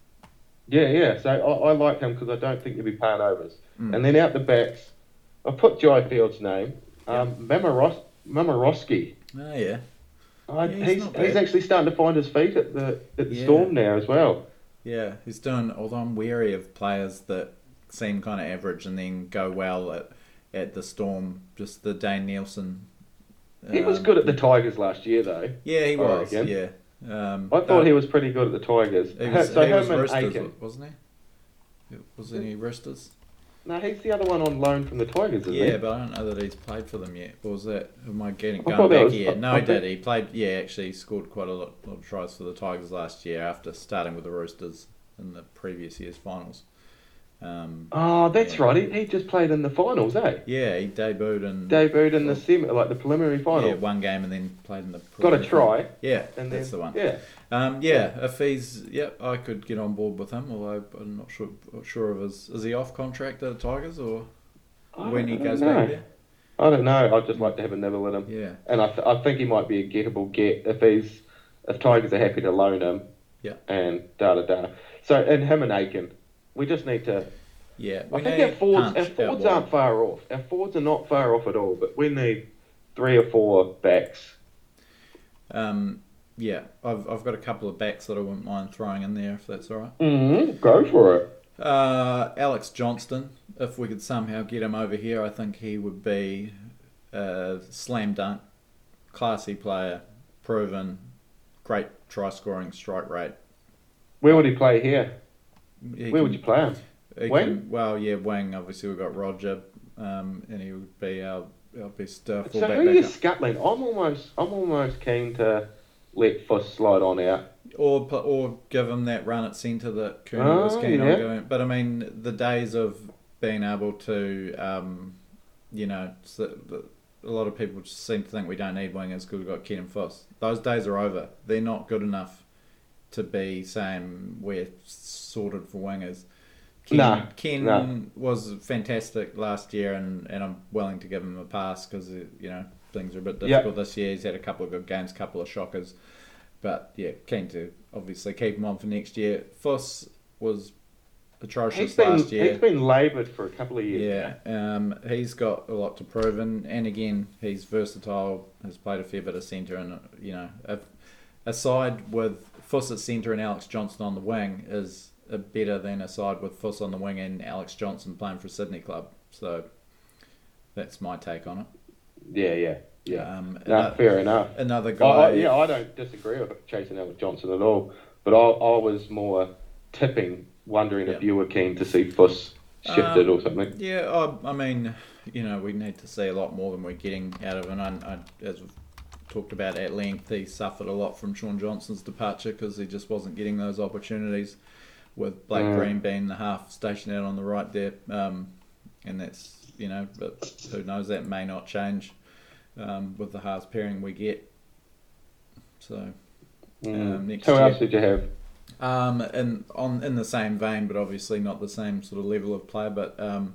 Speaker 2: Yeah, yeah. So I, I like him because I don't think he'll be paying overs.
Speaker 1: Mm.
Speaker 2: And then out the backs, I put Jai Field's name, um, Mamaros- Momirovski.
Speaker 1: Oh yeah.
Speaker 2: I,
Speaker 1: Yeah, he's
Speaker 2: he's he's actually starting to find his feet at the at the
Speaker 1: Yeah.
Speaker 2: Storm now as well.
Speaker 1: Yeah, he's doing. Although I'm wary of players that seem kind of average and then go well at at the Storm. Just the Dane Nielsen.
Speaker 2: He was
Speaker 1: um,
Speaker 2: good at the Tigers last year, though.
Speaker 1: Yeah, he was.
Speaker 2: reckon.
Speaker 1: Yeah. Um,
Speaker 2: I thought he was pretty good at the Tigers.
Speaker 1: He was, [LAUGHS]
Speaker 2: so
Speaker 1: he was Roosters,
Speaker 2: Aitken.
Speaker 1: wasn't he? Was any Roosters?
Speaker 2: No, he's the other one on loan from the Tigers, isn't
Speaker 1: Yeah,
Speaker 2: he?
Speaker 1: but I don't know that he's played for them yet. Or was that? Am I getting
Speaker 2: I
Speaker 1: going back
Speaker 2: was-
Speaker 1: here?
Speaker 2: I-
Speaker 1: No,
Speaker 2: I
Speaker 1: he
Speaker 2: think-
Speaker 1: did. He played. Yeah, actually, he scored quite a lot, lot of tries for the Tigers last year after starting with the Roosters in the previous year's finals. Um,
Speaker 2: Oh, that's
Speaker 1: Yeah.
Speaker 2: right. He, he just played in the finals, eh?
Speaker 1: yeah, he debuted and
Speaker 2: Debuted in the semi, like the preliminary final.
Speaker 1: yeah, one game and then played in the.
Speaker 2: Got a try.
Speaker 1: Yeah,
Speaker 2: and
Speaker 1: that's
Speaker 2: then
Speaker 1: the one.
Speaker 2: yeah.
Speaker 1: Um, yeah, if he's yeah, I could get on board with him. Although I'm not sure not sure of his. Is he off contract at the Tigers or
Speaker 2: I
Speaker 1: when he goes
Speaker 2: know.
Speaker 1: back there?
Speaker 2: I don't know. I'd just like to have a nibble with him,
Speaker 1: Yeah,
Speaker 2: and I, th- I think he might be a gettable get if he's if Tigers are happy to loan him.
Speaker 1: Yeah.
Speaker 2: And da da da. So and him and Aitken, we just need to.
Speaker 1: yeah.
Speaker 2: I think
Speaker 1: need
Speaker 2: our forwards, our
Speaker 1: wide.
Speaker 2: aren't far off. Our forwards are not far off at all, but we need three or four backs.
Speaker 1: Um, yeah, I've I've got a couple of backs that I wouldn't mind throwing in there if that's all right.
Speaker 2: Mm-hmm. Go for it.
Speaker 1: Uh, Alex Johnston, if we could somehow get him over here, I think he would be a slam dunk, classy player, proven, great try scoring strike rate.
Speaker 2: Where would he play here?
Speaker 1: He
Speaker 2: Where
Speaker 1: can-
Speaker 2: would you play him?
Speaker 1: can- well, yeah, Wang. Obviously, we've got Roger, um, and he would be our, our best uh,
Speaker 2: So
Speaker 1: fullback
Speaker 2: who are scuttling? I'm almost, I'm almost keen to let Fuss slide on out.
Speaker 1: Or or give him that run at centre that Cooney
Speaker 2: Oh,
Speaker 1: was keen
Speaker 2: yeah.
Speaker 1: on going. But I mean, the days of being able to, um, you know, a lot of people just seem to think we don't need wingers because we've got Ken and Foss. Those days are over. They're not good enough to be saying we're sorted for wingers. Ken,
Speaker 2: Nah,
Speaker 1: Ken was fantastic last year, and, and I'm willing to give him a pass because you know things are a bit difficult this year. He's had a couple of good games, couple of shockers. But yeah, keen to obviously keep him on for next year. Fuss was atrocious
Speaker 2: He's been,
Speaker 1: last year.
Speaker 2: he's been laboured for a couple of years.
Speaker 1: Yeah, um, he's got a lot to prove, and, and again, he's versatile. Has played a fair bit of centre, and uh, you know, a, a side with Fuss at centre and Alex Johnston on the wing is better than a side with Fuss on the wing and Alex Johnston playing for Sydney club. So that's my take on it.
Speaker 2: yeah, yeah, yeah.
Speaker 1: Um,
Speaker 2: no,
Speaker 1: ano-
Speaker 2: fair enough.
Speaker 1: another guy.
Speaker 2: I, yeah, I don't disagree with chasing Alex Johnston at all, but I, I was more tipping, wondering if you were keen to see Fuss shifted
Speaker 1: Um,
Speaker 2: or something.
Speaker 1: Yeah, I, I mean, you know, we need to see a lot more than we're getting out of him. And I, as talked about at length, he suffered a lot from Shaun Johnson's departure because he just wasn't getting those opportunities. With Blake
Speaker 2: Mm.
Speaker 1: Green being the half stationed out on the right there, um, and that's you know, but who knows that may not change um, with the halves pairing we get. So
Speaker 2: Mm.
Speaker 1: um, next
Speaker 2: Who
Speaker 1: year.
Speaker 2: else did you have?
Speaker 1: um, and on in the same vein, but obviously not the same sort of level of player. But um,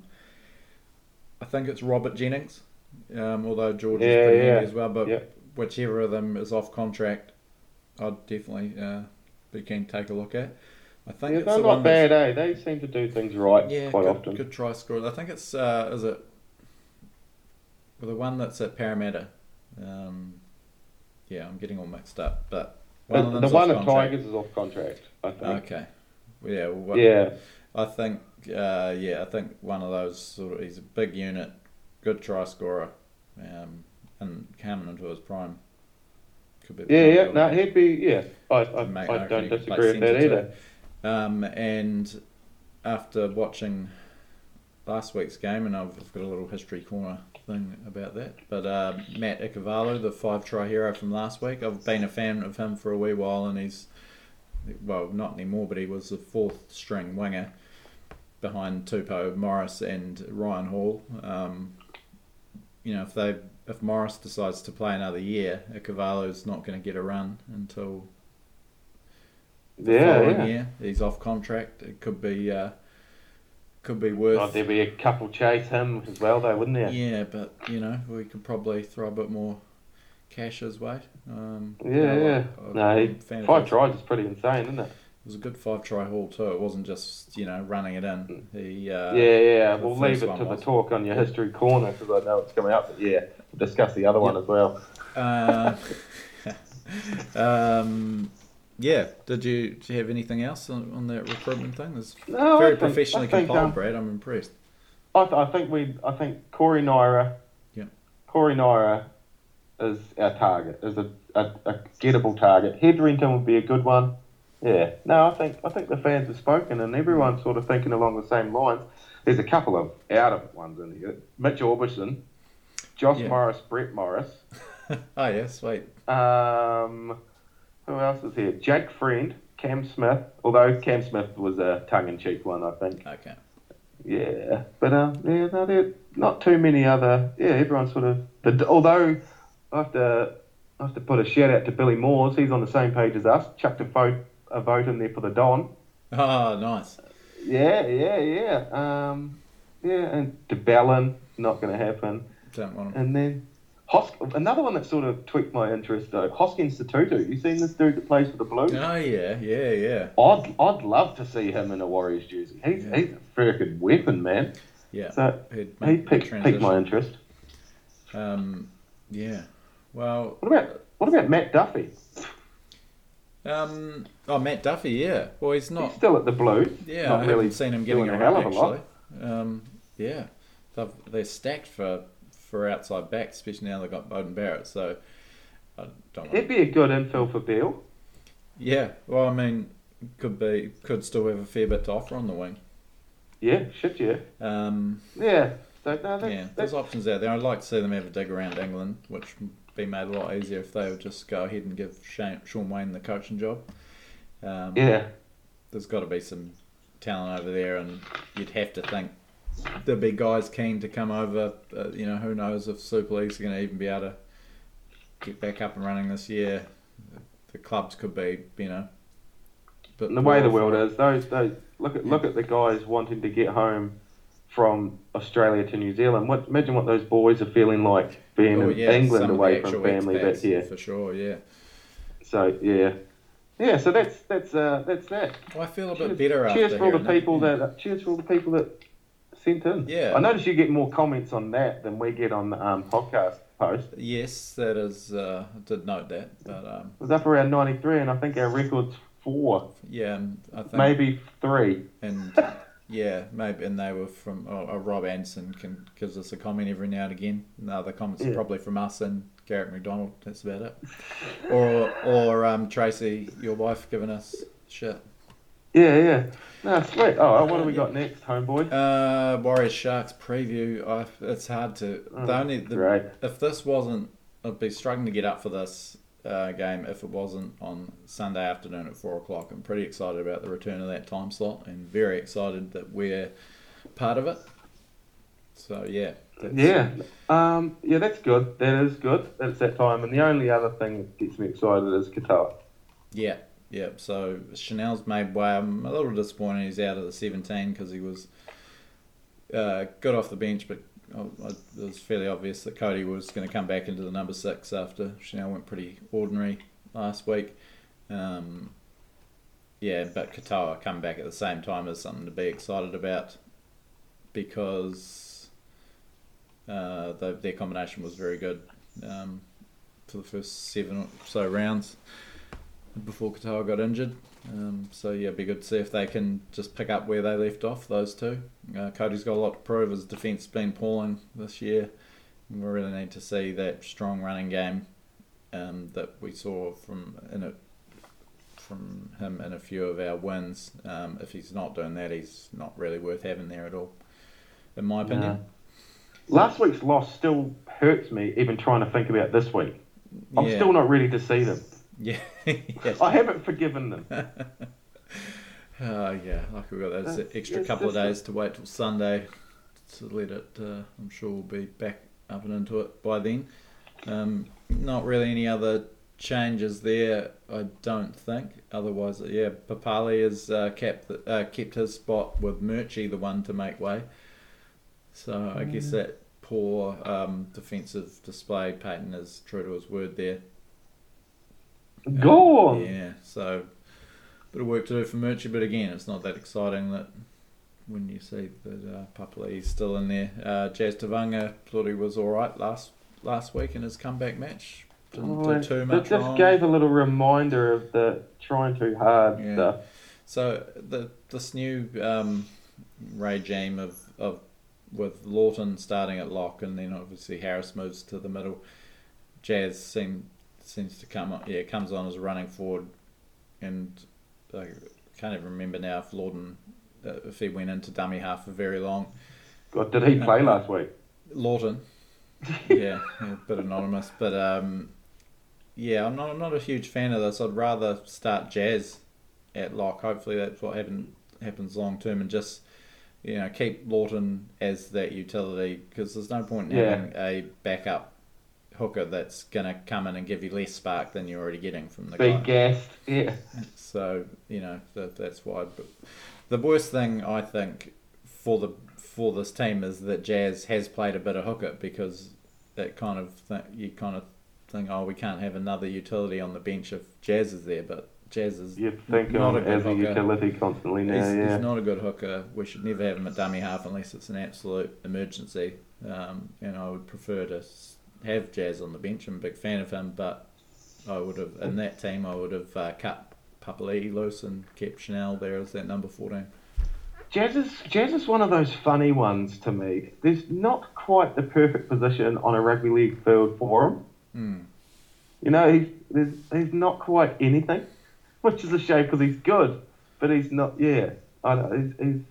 Speaker 1: I think it's Robert Jennings, um, although George
Speaker 2: Yeah,
Speaker 1: is pretty
Speaker 2: yeah.
Speaker 1: handy as well. But
Speaker 2: Yeah.
Speaker 1: Whichever of them is off contract, I'd definitely uh, be keen to take a look at. I think
Speaker 2: Yeah,
Speaker 1: it's
Speaker 2: they're
Speaker 1: the
Speaker 2: not
Speaker 1: one
Speaker 2: bad, eh? They seem to do things right
Speaker 1: Yeah,
Speaker 2: quite
Speaker 1: good,
Speaker 2: often.
Speaker 1: good try score. I think it's uh, is it well, the one that's at Parramatta. Um, yeah, I'm getting all mixed up, but
Speaker 2: The,
Speaker 1: one of
Speaker 2: the one at
Speaker 1: contract.
Speaker 2: Tigers is off contract, I think.
Speaker 1: Okay. yeah, well,
Speaker 2: Yeah,
Speaker 1: I think, uh, yeah, I think one of those sort of. He's a big unit, good try scorer, um, and coming into his prime. Could be
Speaker 2: yeah, yeah. No, he'd be. Yeah, I, I,
Speaker 1: Mate,
Speaker 2: I don't
Speaker 1: he could play
Speaker 2: disagree with that either.
Speaker 1: Um, and after watching last week's game, and I've, I've got a little history corner thing about that, but uh, Matt Ikuvalu, the five try hero from last week, I've been a fan of him for a wee while, and he's well, not anymore, but he was the fourth string winger behind Tupou, Morris, and Ryan Hall. Um, you know, if they if Morris decides to play another year, Ikuvalu's not going to get a run until the
Speaker 2: Yeah,
Speaker 1: following
Speaker 2: yeah.
Speaker 1: year. He's off contract. It could be uh, could be worth.
Speaker 2: Oh, there'd be a couple chase him as well, though, wouldn't there?
Speaker 1: yeah, but you know we could probably throw a bit more cash his way. Um,
Speaker 2: Yeah,
Speaker 1: you know,
Speaker 2: yeah.
Speaker 1: I- I'm
Speaker 2: No,
Speaker 1: a
Speaker 2: he,
Speaker 1: fan of
Speaker 2: five tries is pretty insane, isn't it?
Speaker 1: It was a good five try haul too. It wasn't just you know running it in. He uh,
Speaker 2: yeah, yeah. We'll leave it to the talk on your history corner because I know it's coming up. But yeah, we'll discuss the other one as well.
Speaker 1: Uh, [LAUGHS] um, yeah. Did you, did you have anything else on, on that recruitment thing? That's
Speaker 2: No,
Speaker 1: very
Speaker 2: think,
Speaker 1: professionally
Speaker 2: think,
Speaker 1: compiled,
Speaker 2: um,
Speaker 1: Brad. I'm impressed.
Speaker 2: I, th- I think we. I think Corey Naera.
Speaker 1: Yeah.
Speaker 2: Corey Naera is our target. Is a, a, a gettable target. Head Hetherington would be a good one. Yeah. No, I think I think the fans have spoken and everyone's sort of thinking along the same lines. There's a couple of out of ones in here. Mitch Aubusson, Josh
Speaker 1: Yeah.
Speaker 2: Morris, Brett Morris. [LAUGHS]
Speaker 1: oh yeah, sweet.
Speaker 2: Um, who else is here? Jake Friend, Cam Smith. Although Cam Smith was a tongue-in-cheek one, I think.
Speaker 1: Okay.
Speaker 2: Yeah, but um, yeah, no, there not too many other. Yeah, everyone's sort of. The, although I have to, I have to put a shout out to Billy Moores. He's on the same page as us. Chucked a vote, a vote in there for the Don.
Speaker 1: Oh, nice.
Speaker 2: Yeah, yeah, yeah. Um, yeah, and de Belin, not going to happen.
Speaker 1: Don't want to.
Speaker 2: And then Hos- another one that sort of tweaked my interest though. Hoskins Sotutu. You seen this dude that plays for the Blues?
Speaker 1: Oh yeah, yeah, yeah,
Speaker 2: I'd, I'd love to see him in a Warriors jersey. He's,
Speaker 1: Yeah.
Speaker 2: he's a freaking weapon, man.
Speaker 1: yeah.
Speaker 2: So he piqued, piqued my interest.
Speaker 1: Um, yeah. Well,
Speaker 2: What about what about Matt Duffie?
Speaker 1: Um, oh Matt Duffie, yeah. Well, he's not.
Speaker 2: He's still at the Blues.
Speaker 1: Yeah,
Speaker 2: not
Speaker 1: I
Speaker 2: really
Speaker 1: haven't seen him getting a
Speaker 2: a hell of a lot.
Speaker 1: Um, yeah, They've, they're stacked for for outside backs, especially now they've got Beauden Barrett. So I don't.
Speaker 2: He'd
Speaker 1: Want
Speaker 2: be a good infill for Beale.
Speaker 1: yeah, well, I mean, could be could still have a fair bit to offer on the wing.
Speaker 2: Yeah, shit, yeah,
Speaker 1: Um,
Speaker 2: yeah. So no, that's,
Speaker 1: yeah, there's
Speaker 2: that's
Speaker 1: options out there. I'd like to see them have a dig around England, which be made a lot easier if they would just go ahead and give Shane, Shaun Wane the coaching job. Um,
Speaker 2: yeah,
Speaker 1: there's got to be some talent over there, and you'd have to think there'd be guys keen to come over. Uh, you know, who knows if Super League's going to even be able to get back up and running this year. The clubs could be, you know. But
Speaker 2: the way the world is, those those look at look at the guys wanting to get home from Australia to New Zealand. What imagine what those boys are feeling like being
Speaker 1: Oh,
Speaker 2: in England
Speaker 1: some of the
Speaker 2: away from family back
Speaker 1: expats,
Speaker 2: here.
Speaker 1: for sure. Yeah,
Speaker 2: So yeah, yeah. So that's that's uh, that's that.
Speaker 1: well, I feel a bit
Speaker 2: Cheers,
Speaker 1: better after
Speaker 2: cheers for all the
Speaker 1: that,
Speaker 2: people
Speaker 1: yeah.
Speaker 2: that cheers for all the people that sent in.
Speaker 1: Yeah.
Speaker 2: I notice you get more comments on that than we get on the um, podcast post.
Speaker 1: Yes, that is. Uh, I did note that, but um,
Speaker 2: It was up around ninety three, and I think our record's four,
Speaker 1: yeah, I think
Speaker 2: maybe three.
Speaker 1: and [LAUGHS] yeah, maybe, and they were from oh, oh, Rob Anderson can gives us a comment every now and again. No, The comments are probably from us and Garrett McDonald. That's about it. Or or um, Tracy, your wife, giving us shit.
Speaker 2: Yeah, yeah. No, sweet. Oh, what have we got next, homeboy?
Speaker 1: Uh, Warriors Sharks preview. I, it's hard to. The
Speaker 2: Oh,
Speaker 1: only the, if this wasn't, I'd be struggling to get up for this uh, game if it wasn't on Sunday afternoon at four o'clock. I'm pretty excited about the return of that time slot and very excited that we're part of it. So yeah,
Speaker 2: Yeah. Um, yeah, that's good. That is good. That's that time. And the only other thing that gets me excited is Katoa.
Speaker 1: yeah, yeah. So Chanel's made way. I'm a little disappointed he's out of the 17 because he was uh, good off the bench, but it was fairly obvious that Kodi was going to come back into the number six after Chanel went pretty ordinary last week. Um, yeah, but Katoa come back at the same time is something to be excited about because uh, the, their combination was very good um, for the first seven or so rounds. before Katoa got injured. Um, so yeah, it'd be good to see if they can just pick up where they left off. Those two. Uh, Kodi's got a lot to prove. His defence has been appalling this year. We really need to see that strong running game um, that we saw from in a, from him in a few of our wins. Um, if he's not doing that, he's not really worth having there at all, in my opinion.
Speaker 2: Last week's loss still hurts me, even trying to think about this week. I'm
Speaker 1: Yeah.
Speaker 2: still not ready to see them.
Speaker 1: Yeah. [LAUGHS] yeah.
Speaker 2: I haven't forgiven them. [LAUGHS]
Speaker 1: Oh yeah, like we've got those
Speaker 2: That's-
Speaker 1: extra
Speaker 2: it's
Speaker 1: couple of days to wait till Sunday to let it. Uh, I'm sure we'll be back up and into it by then. Um, not really any other changes there, I don't think. Otherwise, yeah, Papali has uh, kept the, uh, kept his spot with Murchie, the one to make way. So I guess that poor um, defensive display, Payten is true to his word there.
Speaker 2: Go on.
Speaker 1: Yeah, so bit of work to do for Murchie, but again, it's not that exciting that when you see that uh, Papali's still in there. Uh, Jazz Tevaga thought he was all right last last week in his comeback match. Didn't
Speaker 2: Oh,
Speaker 1: do too
Speaker 2: it
Speaker 1: much
Speaker 2: just
Speaker 1: wrong.
Speaker 2: gave a little reminder of the trying too hard
Speaker 1: Yeah.
Speaker 2: stuff.
Speaker 1: So the this new um, regime of, of with Lawton starting at lock and then obviously Harris moves to the middle. Jazz seem seems to come on, yeah comes on as a running forward, and I can't even remember now if Lawton uh, if he went into dummy half for very long.
Speaker 2: God, did he play last week?
Speaker 1: Lawton, yeah, [LAUGHS] yeah, a bit anonymous, but um, yeah, I'm not I'm not a huge fan of this. I'd rather start Jazz at lock. Hopefully, that's what happen, happens long term, and just you know keep Lawton as that utility because there's no point in
Speaker 2: Yeah.
Speaker 1: having a backup hooker that's gonna come in and give you less spark than you're already getting from the guy.
Speaker 2: Big gassed. Yeah. [LAUGHS]
Speaker 1: So you know that that's why. But the worst thing I think for the for this team is that Jazz has played a bit of hooker because that kind of th- you kind of think oh we can't have another utility on the bench if Jazz is there, but Jazz is
Speaker 2: You'd think
Speaker 1: not a good
Speaker 2: as a utility constantly now,
Speaker 1: He's,
Speaker 2: yeah.
Speaker 1: he's not a good hooker. We should never have him at dummy half unless it's an absolute emergency. Um, and I would prefer to have Jazz on the bench. I'm a big fan of him, but I would have in that team I would have uh, cut Papali loose and kept Chanel there as that number fourteen.
Speaker 2: Jazz is, Jazz is one of those funny ones to me. There's not quite the perfect position on a rugby league field for him.
Speaker 1: Hmm.
Speaker 2: You know, he's, there's, he's not quite anything, which is a shame because he's good, but he's not, yeah. I don't, he's, he's,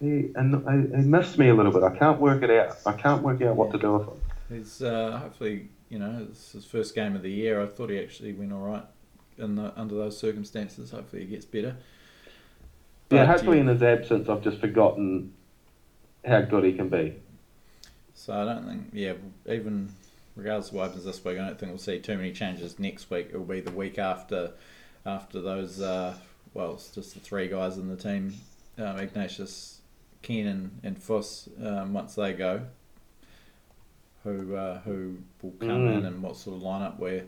Speaker 2: he, and he, he missed me a little bit. I can't work it out. I can't work out what to do with him.
Speaker 1: He's uh, hopefully you know it's his first game of the year. I thought he actually went all right in the, under those circumstances. Hopefully he gets better.
Speaker 2: Yeah,
Speaker 1: But,
Speaker 2: hopefully in his absence, I've just forgotten how good he can be.
Speaker 1: So I don't think, yeah, even regardless of what happens this week, I don't think we'll see too many changes next week. It'll be the week after, after those. Uh, well, it's just the three guys in the team, um, Ignatius, Keenan, and Fuss. Um, once they go, who uh, who will come
Speaker 2: Mm.
Speaker 1: in and what sort of lineup we're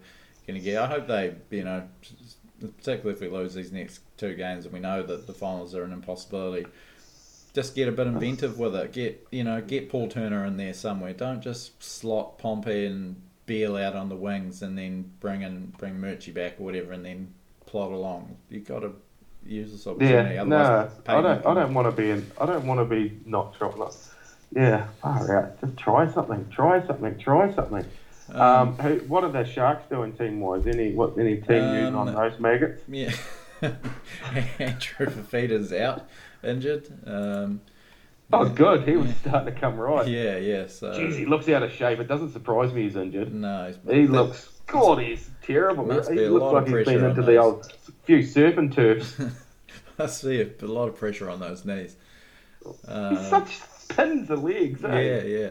Speaker 1: going to get. I hope they, you know, particularly if we lose these next two games and we know that the finals are an impossibility just get a bit inventive with it. Get you know, get Paul Turner in there somewhere. Don't just slot Pompey and Beal out on the wings and then bring in bring Murchie back or whatever and then plod along. You got to use this opportunity.
Speaker 2: Yeah,
Speaker 1: Otherwise,
Speaker 2: no, I don't. I don't want to be in. I don't want to be not trying. Yeah, far out. Just try something. Try something. Try something. Um, who, what are the Sharks doing team wise? Any what? Any team news
Speaker 1: Um,
Speaker 2: on those maggots?
Speaker 1: yeah. [LAUGHS] Andrew Fifita's out, injured. Um,
Speaker 2: Oh, good. He was starting to come right.
Speaker 1: yeah, yeah. So
Speaker 2: Jeez, he looks out of shape. It doesn't surprise me he's injured.
Speaker 1: no, he's,
Speaker 2: He looks. God, he's terrible. He looks like he's been into the old few and turfs. [LAUGHS]
Speaker 1: I see a, a lot of pressure on those knees.
Speaker 2: he's
Speaker 1: Uh,
Speaker 2: such spins the legs. Eh?
Speaker 1: Yeah, yeah.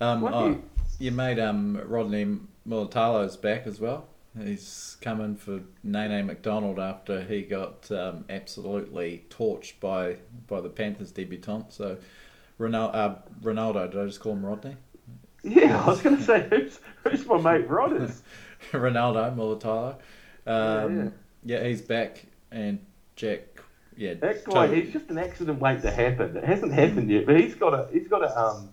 Speaker 1: Um, oh,
Speaker 2: you-
Speaker 1: your mate um, Rodney Mulitalo's back as well. He's coming for Nene McDonald after he got um, absolutely torched by by the Panthers debutant. So Ronaldo, uh, Ronaldo, did I just call him Rodney?
Speaker 2: Yeah, I was going to say who's who's my mate Rod is. [LAUGHS]
Speaker 1: Ronaldo Mulatalo. Um,
Speaker 2: Yeah,
Speaker 1: yeah, he's back, and Jack. Yeah,
Speaker 2: That guy,
Speaker 1: totally-
Speaker 2: he's just an accident waiting to happen. It hasn't happened yet, but he's got a he's got a um,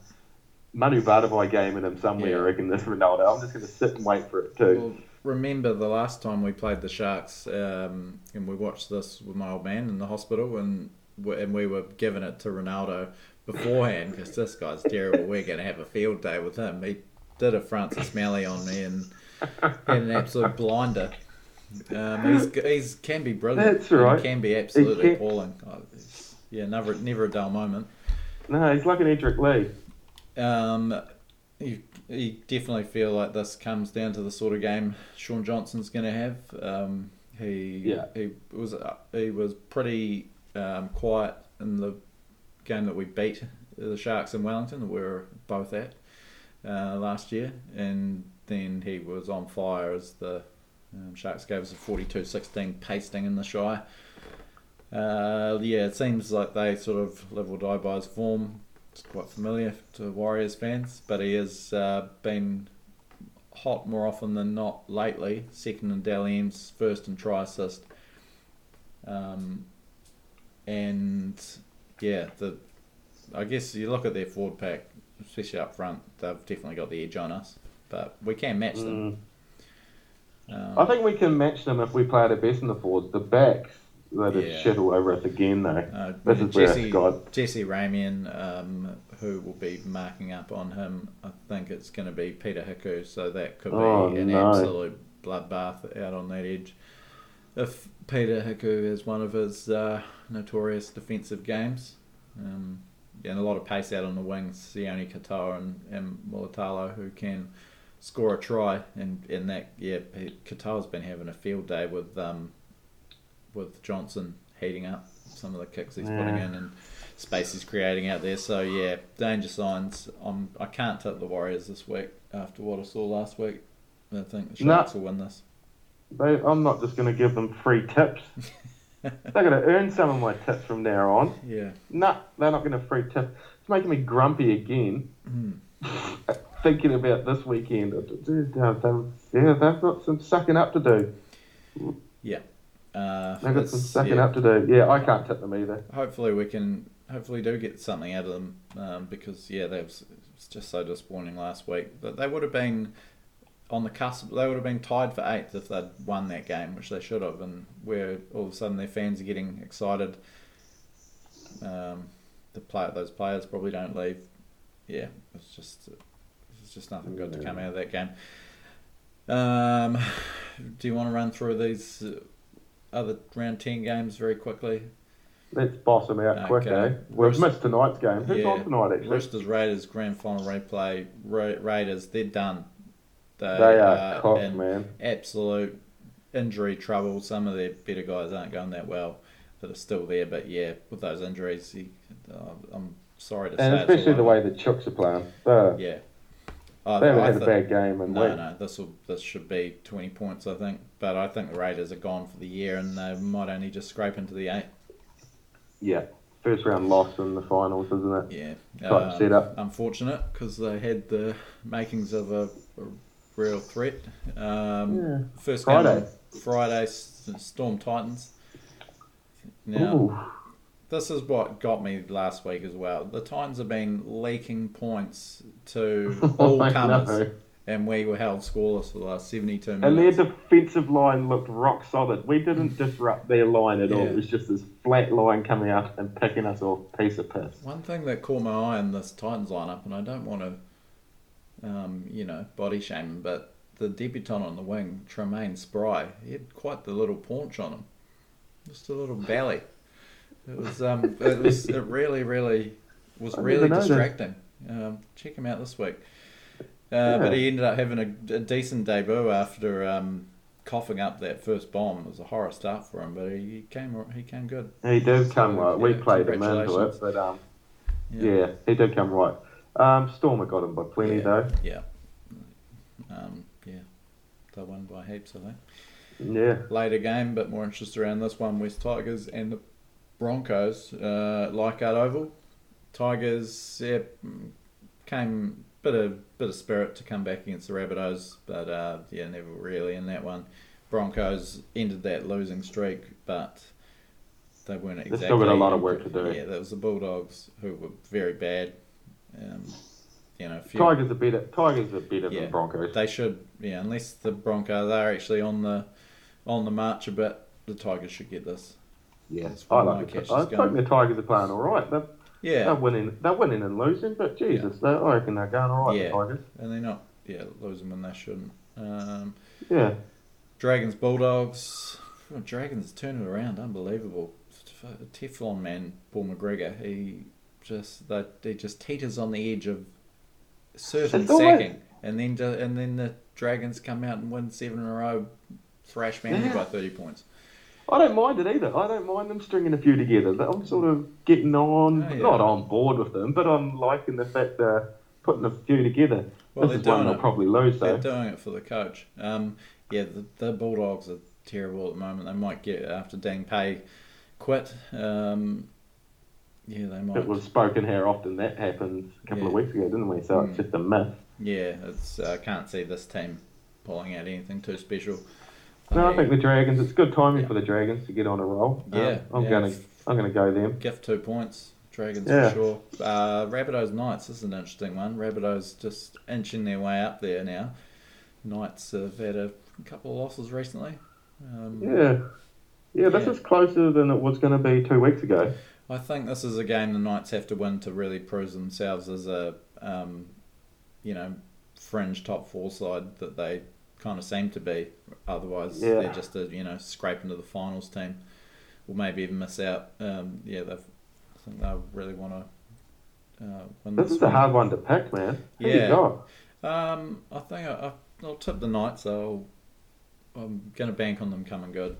Speaker 2: Manu Vatuvei game in him somewhere.
Speaker 1: Yeah.
Speaker 2: I reckon this Ronaldo. I'm just going to sit and wait for it too.
Speaker 1: Well, remember the last time we played the Sharks, um, and we watched this with my old man in the hospital, and we, and we were giving it to Ronaldo beforehand because this guy's terrible. We're going to have a field day with him. He did a Francis Meli on me and had an absolute blinder. Um, he's, he's can be brilliant.
Speaker 2: That's right.
Speaker 1: He can be absolutely appalling. Oh, yeah, never never a dull moment.
Speaker 2: No, he's like an Edrick Lee.
Speaker 1: Um, you, you definitely feel like this comes down to the sort of game Shaun Johnson's going to have. Um, he
Speaker 2: Yeah.
Speaker 1: he was uh, he was pretty um, quiet in the game that we beat the Sharks in Wellington that we were both at uh, last year, and then he was on fire as the um, Sharks gave us a 42-16 pasting in the Shy. Uh, yeah, it seems like they sort of live or die by his form. It's quite familiar to Warriors fans, but he has uh, been hot more often than not lately. Second in Dally M's, first in try assist. Um, and yeah, the I guess you look at their forward pack, especially up front, they've definitely got the edge on us, but we can match them. Um,
Speaker 2: I think we can match them if we play at our best in the forwards. The backs, just
Speaker 1: Yeah.
Speaker 2: shit all over us again, though.
Speaker 1: Uh,
Speaker 2: This is where
Speaker 1: Jesse,
Speaker 2: it's got-
Speaker 1: Jesse Ramien, um, who will be marking up on him. I think it's going to be Peter Hiku, so that could be
Speaker 2: Oh,
Speaker 1: an
Speaker 2: no.
Speaker 1: absolute bloodbath out on that edge. If Peter Hiku is one of his uh, notorious defensive games, um, and a lot of pace out on the wings, Sione Katoa and, and Mulitalo, who can score a try, and, and that, yeah, Katoa's been having a field day with um, with Johnson heating up some of the kicks he's putting in and space he's creating out there. So yeah, danger signs. I'm, I can't tip the Warriors this week after what I saw last week. I think the. Sharks will win this.
Speaker 2: They, I'm not just going to give them free tips. [LAUGHS] They're going to earn some of my tips from now on.
Speaker 1: Yeah.
Speaker 2: No, they're not going to free tip. It's making me grumpy again. [LAUGHS] Thinking about this weekend. Yeah, they've got some sucking up to do. Yeah.
Speaker 1: Uh,
Speaker 2: They've got some sucking
Speaker 1: yeah.
Speaker 2: up to do. Yeah, I can't tip them either.
Speaker 1: Hopefully we can. Hopefully do get something out of them um, because yeah, they was it's just so disappointing last week. But they would have been on the cusp. They would have been tied for eighth if they'd won that game, which they should have. And where all of a sudden their fans are getting excited. Um, the play, those players probably don't leave. Yeah, it's just it's just nothing good to come out of that game. Um, do you want to run through these uh, other round ten games very quickly?
Speaker 2: Let's boss them out quick,
Speaker 1: Okay.
Speaker 2: eh? We've
Speaker 1: Roosters-
Speaker 2: missed tonight's game. Who's
Speaker 1: Yeah.
Speaker 2: on tonight, actually?
Speaker 1: Roosters Raiders grand final replay. Ra- Raiders, they're done. They,
Speaker 2: They are
Speaker 1: in
Speaker 2: man.
Speaker 1: absolute injury trouble. Some of their better guys aren't going that well, that are still there. But yeah, with those injuries, uh, I'm sorry to
Speaker 2: And
Speaker 1: say, And
Speaker 2: especially
Speaker 1: all
Speaker 2: the way the Chooks are playing. They're,
Speaker 1: Yeah, I,
Speaker 2: they haven't
Speaker 1: I
Speaker 2: had a bad game in
Speaker 1: No, no, this will this should be twenty points, I think. But I think the Raiders are gone for the year, and they might only just scrape into the eight.
Speaker 2: Yeah. First round loss in the finals, isn't it?
Speaker 1: Yeah,
Speaker 2: Type
Speaker 1: um,
Speaker 2: setup.
Speaker 1: Unfortunate because they had the makings of a, a real threat. Um,
Speaker 2: Yeah.
Speaker 1: First
Speaker 2: Friday.
Speaker 1: game Friday, Storm Titans. Now
Speaker 2: Ooh.
Speaker 1: This is what got me last week as well. The Titans have been leaking points to [LAUGHS] all
Speaker 2: I
Speaker 1: comers, and we were held scoreless for the last seventy-two minutes.
Speaker 2: And their defensive line looked rock solid. We didn't disrupt their line at all. It was just this flat line coming out and picking us off piece of piss.
Speaker 1: One thing that caught my eye in this Titans lineup, and I don't want to, um, you know, body shame him, but the debutant on the wing, Tremaine Spry, he had quite the little paunch on him, just a little belly. It was, um, it was, it really, really was
Speaker 2: I
Speaker 1: really distracting. Um, check him out this week. Uh, But he ended up having a, a decent debut after um, coughing up that first bomb. It was a horror start for him, but he came, he came good.
Speaker 2: He did come
Speaker 1: So,
Speaker 2: right. We played him into it, but um, yeah. he did come right. Um, Stormer got him by plenty
Speaker 1: yeah,
Speaker 2: though.
Speaker 1: Yeah. Um, yeah. They won by heaps, I think.
Speaker 2: Yeah,
Speaker 1: Later game, but more interest around this one West Tigers and the Broncos, uh, Leichhardt Oval. Tigers yeah, came bit of bit of spirit to come back against the Rabbitohs, but uh, yeah, never really in that one. Broncos ended that losing streak, but they weren't exactly.
Speaker 2: still got a lot of work to do.
Speaker 1: Yeah, there was the Bulldogs who were very bad. Um, you know, few,
Speaker 2: Tigers are better. Tigers are better
Speaker 1: Yeah.
Speaker 2: than Broncos.
Speaker 1: they should, yeah, unless the Broncos are actually on the on the march a bit, the Tigers should get this.
Speaker 2: Yeah, I like
Speaker 1: catch
Speaker 2: it. I
Speaker 1: is
Speaker 2: think the Tigers are playing all right. They're,
Speaker 1: Yeah,
Speaker 2: they're winning. They're winning and losing, but Jesus, they, I reckon they're going all right.
Speaker 1: Yeah.
Speaker 2: The Tigers.
Speaker 1: and they're not, yeah, losing when they shouldn't. Um,
Speaker 2: Yeah.
Speaker 1: Dragons Bulldogs. Oh, Dragons turn it around, unbelievable. Teflon man, Paul McGregor. He just that he just teeters on the edge of certain sacking, and then and then the Dragons come out and win seven in a row, thrash Manly
Speaker 2: Yeah.
Speaker 1: by thirty points.
Speaker 2: I don't mind it either. I don't mind them stringing a few together. I'm sort of getting on,
Speaker 1: Oh, yeah.
Speaker 2: not on board with them, but I'm liking the fact they're putting a few together.
Speaker 1: Well,
Speaker 2: this is
Speaker 1: they're
Speaker 2: one
Speaker 1: doing
Speaker 2: they'll
Speaker 1: it.
Speaker 2: probably lose
Speaker 1: They're
Speaker 2: though.
Speaker 1: doing it for the coach. Um, yeah, the, the Bulldogs are terrible at the moment. They might get after Dean Pay quit. Um, yeah, they might.
Speaker 2: It was spoken how often that happened a couple of weeks ago, didn't we? So
Speaker 1: Mm.
Speaker 2: it's just a myth.
Speaker 1: Yeah, it's I can't see this team pulling out anything too special.
Speaker 2: No, I think the Dragons. It's good timing
Speaker 1: Yeah.
Speaker 2: for the Dragons to get on a roll. Um,
Speaker 1: Yeah,
Speaker 2: I'm
Speaker 1: yeah.
Speaker 2: gonna, I'm gonna go them.
Speaker 1: gift two points. Dragons
Speaker 2: Yeah.
Speaker 1: for sure. Uh, Rabbitohs Knights. This is an interesting one. Rabbitohs just inching their way up there now. Knights have had a couple of losses recently. Um,
Speaker 2: Yeah, yeah. This is closer than it was going to be two weeks ago.
Speaker 1: I think this is a game the Knights have to win to really prove themselves as a, um, you know, fringe top four side that they kind of seem to be. Otherwise,
Speaker 2: Yeah.
Speaker 1: they're just a you know scrape into the finals team, or maybe even miss out. Um, yeah, they've, I think they really want to uh, win
Speaker 2: This
Speaker 1: this.
Speaker 2: is a hard one to pick, man. Who
Speaker 1: Yeah. Um, I think I, I, I'll tip the Knights. I'll, I'm going to bank on them coming good.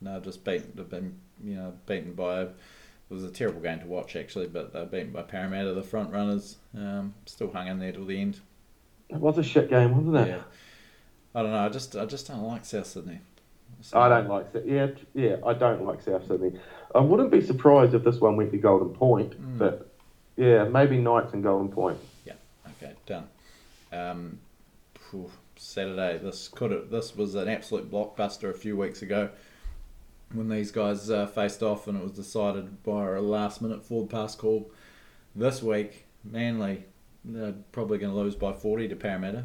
Speaker 1: No, just beaten. They've been you know beaten by. It was a terrible game to watch actually, but they're beaten by Parramatta, the front runners. Um, still hung in there till the end.
Speaker 2: It was a shit game, wasn't it?
Speaker 1: Yeah. I don't know. I just I just don't like South Sydney. So-
Speaker 2: I don't like South. Yeah, yeah, I don't like South Sydney. I wouldn't be surprised if this one went to Golden Point,
Speaker 1: Mm.
Speaker 2: but yeah, maybe Knights and Golden Point. Yeah.
Speaker 1: Okay, done. Um, phew, Saturday. This could have, this was an absolute blockbuster a few weeks ago when these guys uh, faced off, and it was decided by a last minute forward pass call. This week, Manly they're probably going to lose by forty to Parramatta.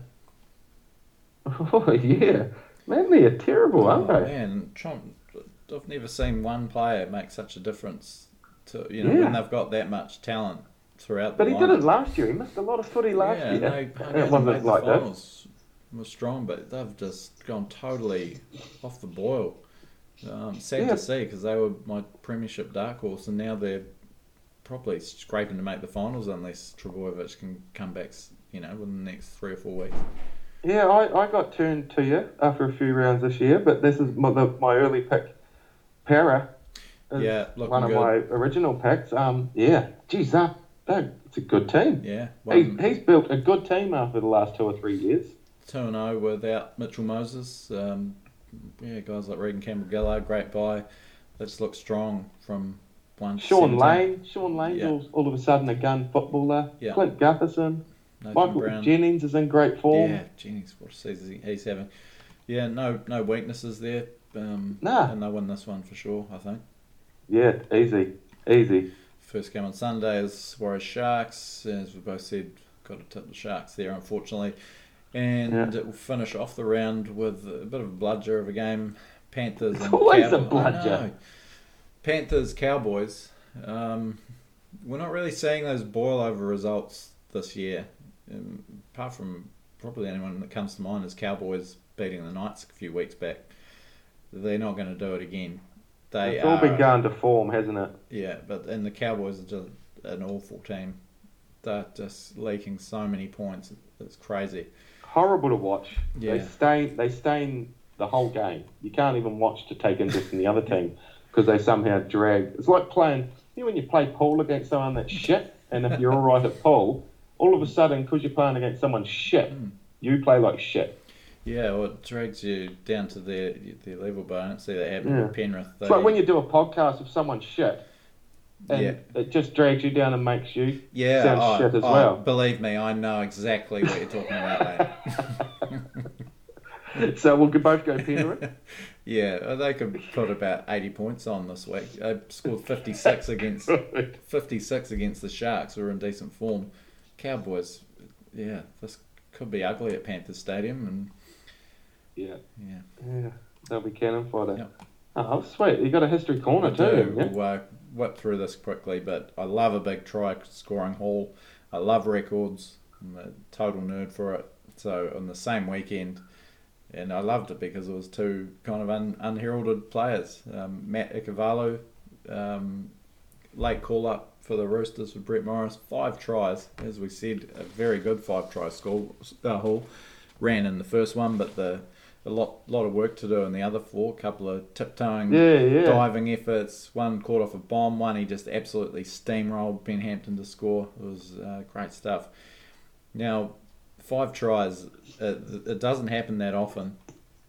Speaker 2: Oh [LAUGHS] yeah, man, they're terrible, aren't
Speaker 1: oh
Speaker 2: they?
Speaker 1: man, Trump! I've never seen one player make such a difference to you know
Speaker 2: Yeah.
Speaker 1: when they've got that much talent throughout. The But
Speaker 2: he
Speaker 1: line.
Speaker 2: didn't last year. He missed a lot of footy last
Speaker 1: yeah,
Speaker 2: year.
Speaker 1: They, [LAUGHS] I
Speaker 2: it
Speaker 1: they
Speaker 2: wasn't like
Speaker 1: the
Speaker 2: that.
Speaker 1: finals was strong, but they've just gone totally off the boil. Um, sad
Speaker 2: Yeah.
Speaker 1: to see because they were my premiership dark horse, and now they're probably scraping to make the finals unless Trbojevic can come back, you know, within the next three or four weeks.
Speaker 2: Yeah, I, I got turned to you after a few rounds this year, but this is my, the, my early pick. Para
Speaker 1: Yeah,
Speaker 2: one of
Speaker 1: good.
Speaker 2: my original picks. Um, yeah, geez, that, that it's a good team.
Speaker 1: Yeah,
Speaker 2: He's,
Speaker 1: one,
Speaker 2: he's built a good team after the last two or three years.
Speaker 1: two and zero without Mitchell Moses. Um, yeah, guys like Reagan Campbell-Gillard, great buy. Just look strong from one.
Speaker 2: Shaun
Speaker 1: 17.
Speaker 2: Lane, Shaun Lane's
Speaker 1: Yeah.
Speaker 2: all, all of a sudden a gun footballer.
Speaker 1: Yeah.
Speaker 2: Clint Gutherson,
Speaker 1: Nathan
Speaker 2: Michael
Speaker 1: Brown.
Speaker 2: Jennings is in great form.
Speaker 1: Yeah, Jennings, what a season he's having. Yeah, no no weaknesses there. Um,
Speaker 2: Nah.
Speaker 1: And they win this one for sure, I think.
Speaker 2: Yeah, easy, easy.
Speaker 1: First game on Sunday is Warriors Sharks. As we both said, got to tip the Sharks there, unfortunately. And
Speaker 2: Yeah.
Speaker 1: it will finish off the round with a bit of a bludger of a game. Panthers
Speaker 2: It's
Speaker 1: and
Speaker 2: always a
Speaker 1: Cow- I
Speaker 2: bludger.
Speaker 1: Panthers Cowboys. Um, we're not really seeing those boil over results this year. Um, apart from probably anyone that comes to mind is Cowboys beating the Knights a few weeks back. They're not going to do it again. They
Speaker 2: it's all
Speaker 1: are,
Speaker 2: been going to form, hasn't it?
Speaker 1: yeah, but and the Cowboys are just an awful team. They're just leaking so many points. It's crazy.
Speaker 2: Horrible to watch.
Speaker 1: Yeah.
Speaker 2: They stain they stain the whole game. You can't even watch to take interest in the other team because they somehow drag. It's like playing. You know when you play pool against someone that's shit, and if you're all right at pool, all of a sudden because you're playing against someone shit,
Speaker 1: Mm.
Speaker 2: you play like shit.
Speaker 1: Yeah, well, it drags you down to their their level, but I don't see that happening
Speaker 2: Yeah.
Speaker 1: with Penrith.
Speaker 2: It's like when you do a podcast with someone shit, and
Speaker 1: Yeah.
Speaker 2: it just drags you down and makes you
Speaker 1: yeah,
Speaker 2: sound shit as well.
Speaker 1: Believe me, I know exactly what you're talking about, mate. [LAUGHS]
Speaker 2: so we'll both go Penrith. [LAUGHS]
Speaker 1: Yeah, they could put about 80 points on this week. They scored 56 against [LAUGHS] 56 against the Sharks, who are in decent form. Cowboys, yeah, this could be ugly at Panthers Stadium, and
Speaker 2: Yeah,
Speaker 1: yeah,
Speaker 2: yeah, they'll be cannon fodder.
Speaker 1: Yep.
Speaker 2: Oh, sweet! You got a history corner
Speaker 1: I
Speaker 2: too,
Speaker 1: do.
Speaker 2: haven't?
Speaker 1: We'll uh, whip through this quickly, but I love a big try scoring haul. I love records. I'm a total nerd for it. So on the same weekend, and I loved it because it was two kind of un, unheralded players. Um, Matt Ikuvalu, um, late call up for the Roosters for Brett Morris, five tries, as we said, a very good five try score uh, haul. Ran in the first one, but the a lot lot of work to do in the other four. A couple of tiptoeing
Speaker 2: Yeah, yeah.
Speaker 1: diving efforts. One caught off a bomb. One he just absolutely steamrolled Ben Hampton to score. It was uh, great stuff. Now, five tries. It, it doesn't happen that often.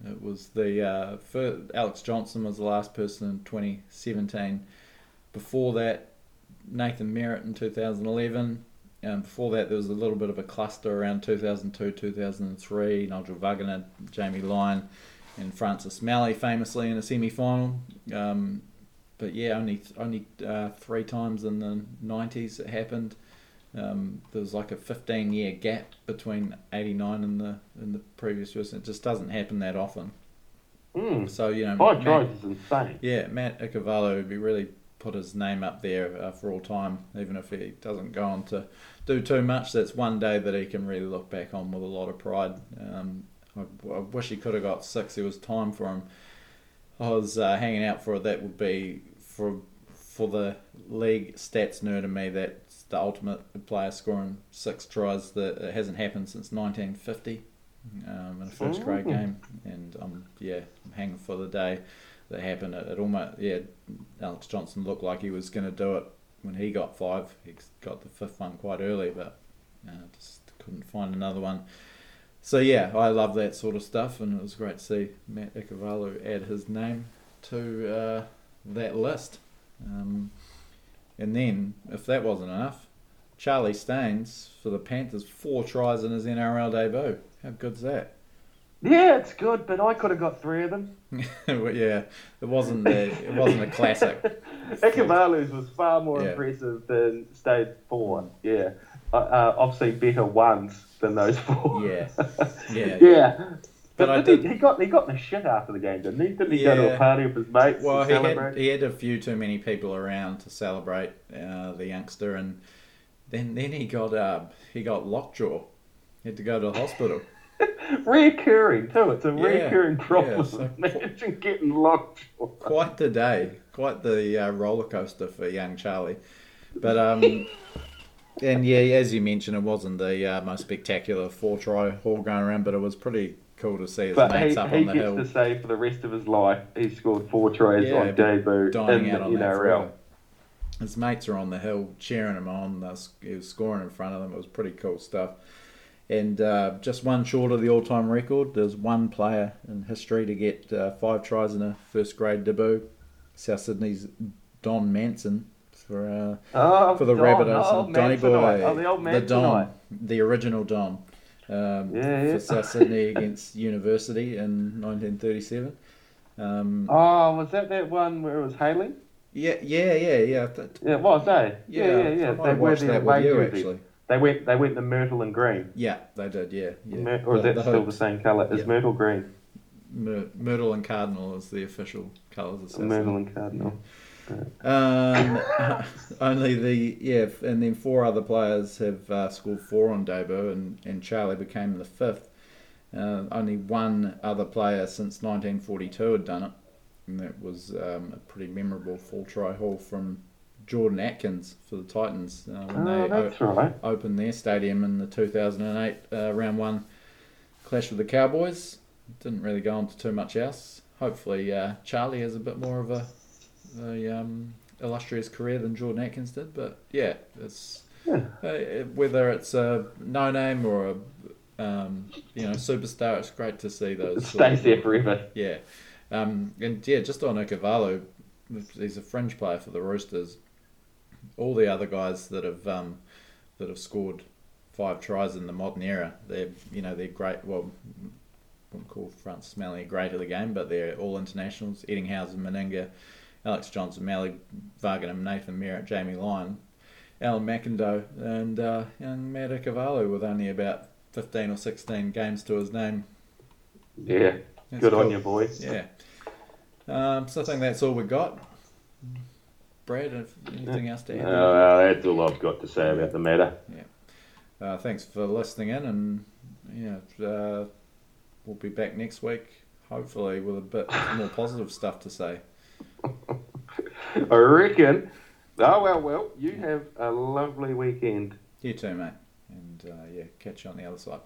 Speaker 1: It was the uh, first, Alex Johnston was the last person in 2017. Before that, Nathan Merritt in 2011. And before that, there was a little bit of a cluster around 2002, 2003. Nigel Vagana, Jamie Lyon, and Francis Meli famously in a semi final. Um, but yeah, only only uh, three times in the 90s it happened. Um, there was like a 15 year gap between 89 and the and the previous year. It just doesn't happen that often.
Speaker 2: Mm.
Speaker 1: So you know,
Speaker 2: Five tries is insane.
Speaker 1: yeah, Matt Ikuvalu would be really put his name up there uh, for all time, even if he doesn't go on to do too much. That's one day that he can really look back on with a lot of pride. Um, I, I wish he could have got six. There was time for him. I was uh, hanging out for it. That would be for for the league stats nerd in me. That's the ultimate player scoring six tries. That it hasn't happened since 1950 um, in a first grade game, and um, yeah, I'm hanging for the day that happened. It, it almost yeah, Alex Johnston looked like he was going to do it when he got five. He got the fifth one quite early, but uh, just couldn't find another one. So yeah, I love that sort of stuff, and it was great to see Matt Ikuvalu add his name to uh, that list. Um, and then, if that wasn't enough, Charlie Staines for the Panthers, four tries in his NRL debut. How good's that?
Speaker 2: Yeah, it's good, but I could have got three of them. [LAUGHS]
Speaker 1: Well, yeah, it wasn't the, it wasn't a classic. [LAUGHS]
Speaker 2: Ikuvalu's was far more
Speaker 1: Yeah.
Speaker 2: impressive than stage four. Yeah, uh, uh, I've seen better ones than those four.
Speaker 1: Yeah, yeah. [LAUGHS]
Speaker 2: yeah.
Speaker 1: But
Speaker 2: But,
Speaker 1: I
Speaker 2: didn't he, he got he got in the shit after the game, didn't he? Didn't he go to a party with his mates
Speaker 1: Well, he had, he had a few too many people around to celebrate uh, the youngster, and then then he got uh, he got lockjaw. He had to go to the hospital.
Speaker 2: Reoccurring too. It's a
Speaker 1: Yeah,
Speaker 2: reoccurring problem.
Speaker 1: yeah, so- [LAUGHS]
Speaker 2: Imagine getting locked.
Speaker 1: Quite the day, quite the uh, roller coaster for young Charlie. But um, [LAUGHS] and yeah, as you mentioned, it wasn't the uh, most spectacular four try haul going around, but it was pretty cool to see his
Speaker 2: But
Speaker 1: mates
Speaker 2: he,
Speaker 1: up
Speaker 2: he
Speaker 1: on the
Speaker 2: gets
Speaker 1: hill.
Speaker 2: to say for the rest of his life he scored four tries
Speaker 1: Yeah,
Speaker 2: on debut in
Speaker 1: out
Speaker 2: the NRL.
Speaker 1: His mates are on the hill cheering him on. He was scoring in front of them. It was pretty cool stuff. And uh, just one short of the all-time record. There's one player in history to get uh, five tries in a first-grade debut. South Sydney's Don Manson for uh,
Speaker 2: Oh,
Speaker 1: for the
Speaker 2: Don,
Speaker 1: Rabbitohs.
Speaker 2: oh,
Speaker 1: Donny Boy,
Speaker 2: Oh, the
Speaker 1: the Don, the original Don, um,
Speaker 2: Yeah, yeah.
Speaker 1: for South Sydney [LAUGHS] against University in 1937. Um,
Speaker 2: Oh, was that that one where it was hailing?
Speaker 1: yeah, yeah, yeah, yeah.
Speaker 2: Yeah, it was, eh? Yeah, yeah, yeah.
Speaker 1: I might
Speaker 2: They were
Speaker 1: watched that with you actually.
Speaker 2: They went. They went to Myrtle and Green.
Speaker 1: Yeah, they did. Yeah, yeah.
Speaker 2: Myr- or is
Speaker 1: The-
Speaker 2: that
Speaker 1: the
Speaker 2: still the same colour? Is
Speaker 1: Yeah.
Speaker 2: Myrtle green?
Speaker 1: Myr- Myrtle and Cardinal is the official colours of
Speaker 2: Myrtle and Cardinal.
Speaker 1: Um, [LAUGHS] only the yeah, and then four other players have uh, scored four on debut, and, and Charlie became the fifth. Uh, only one other player since 1942 had done it, and that was um, a pretty memorable full try haul from Jordan Atkins for the Titans uh, when
Speaker 2: Oh,
Speaker 1: they o-
Speaker 2: right.
Speaker 1: opened their stadium in the 2008 uh, round one clash with the Cowboys. Didn't really go on to too much else. Hopefully, uh, Charlie has a bit more of a, a um, illustrious career than Jordan Atkins did. But yeah, it's
Speaker 2: Yeah.
Speaker 1: uh, whether it's a no name or a um, you know superstar. It's great to see those.
Speaker 2: It stays there forever.
Speaker 1: yeah, um, and yeah, just on Ikuvalu, he's a fringe player for the Roosters. All the other guys that have um, that have scored five tries in the modern era, they're you know they're great. Well, wouldn't call Francis Meli a great of the game, but they're all internationals. Ettingshausen, Meninga, Alex Johnston, Meli, Vagana, Nathan Merritt, Jamie Lyon. Alan McIndoe and uh, young Matt Ikuvalu with only about 15 or 16 games to his name.
Speaker 2: Yeah,
Speaker 1: That's
Speaker 2: good on
Speaker 1: cool.
Speaker 2: you, boys.
Speaker 1: Yeah. Um, so I think that's all we got. Brad, anything else to add?
Speaker 2: Uh, that's all I've got to say about the matter.
Speaker 1: Uh, thanks for listening in, and yeah, uh, we'll be back next week, hopefully with a bit more positive stuff to say. [LAUGHS]
Speaker 2: I reckon. Oh well, well. You have a lovely weekend.
Speaker 1: You too, mate, and uh, yeah, catch you on the other side.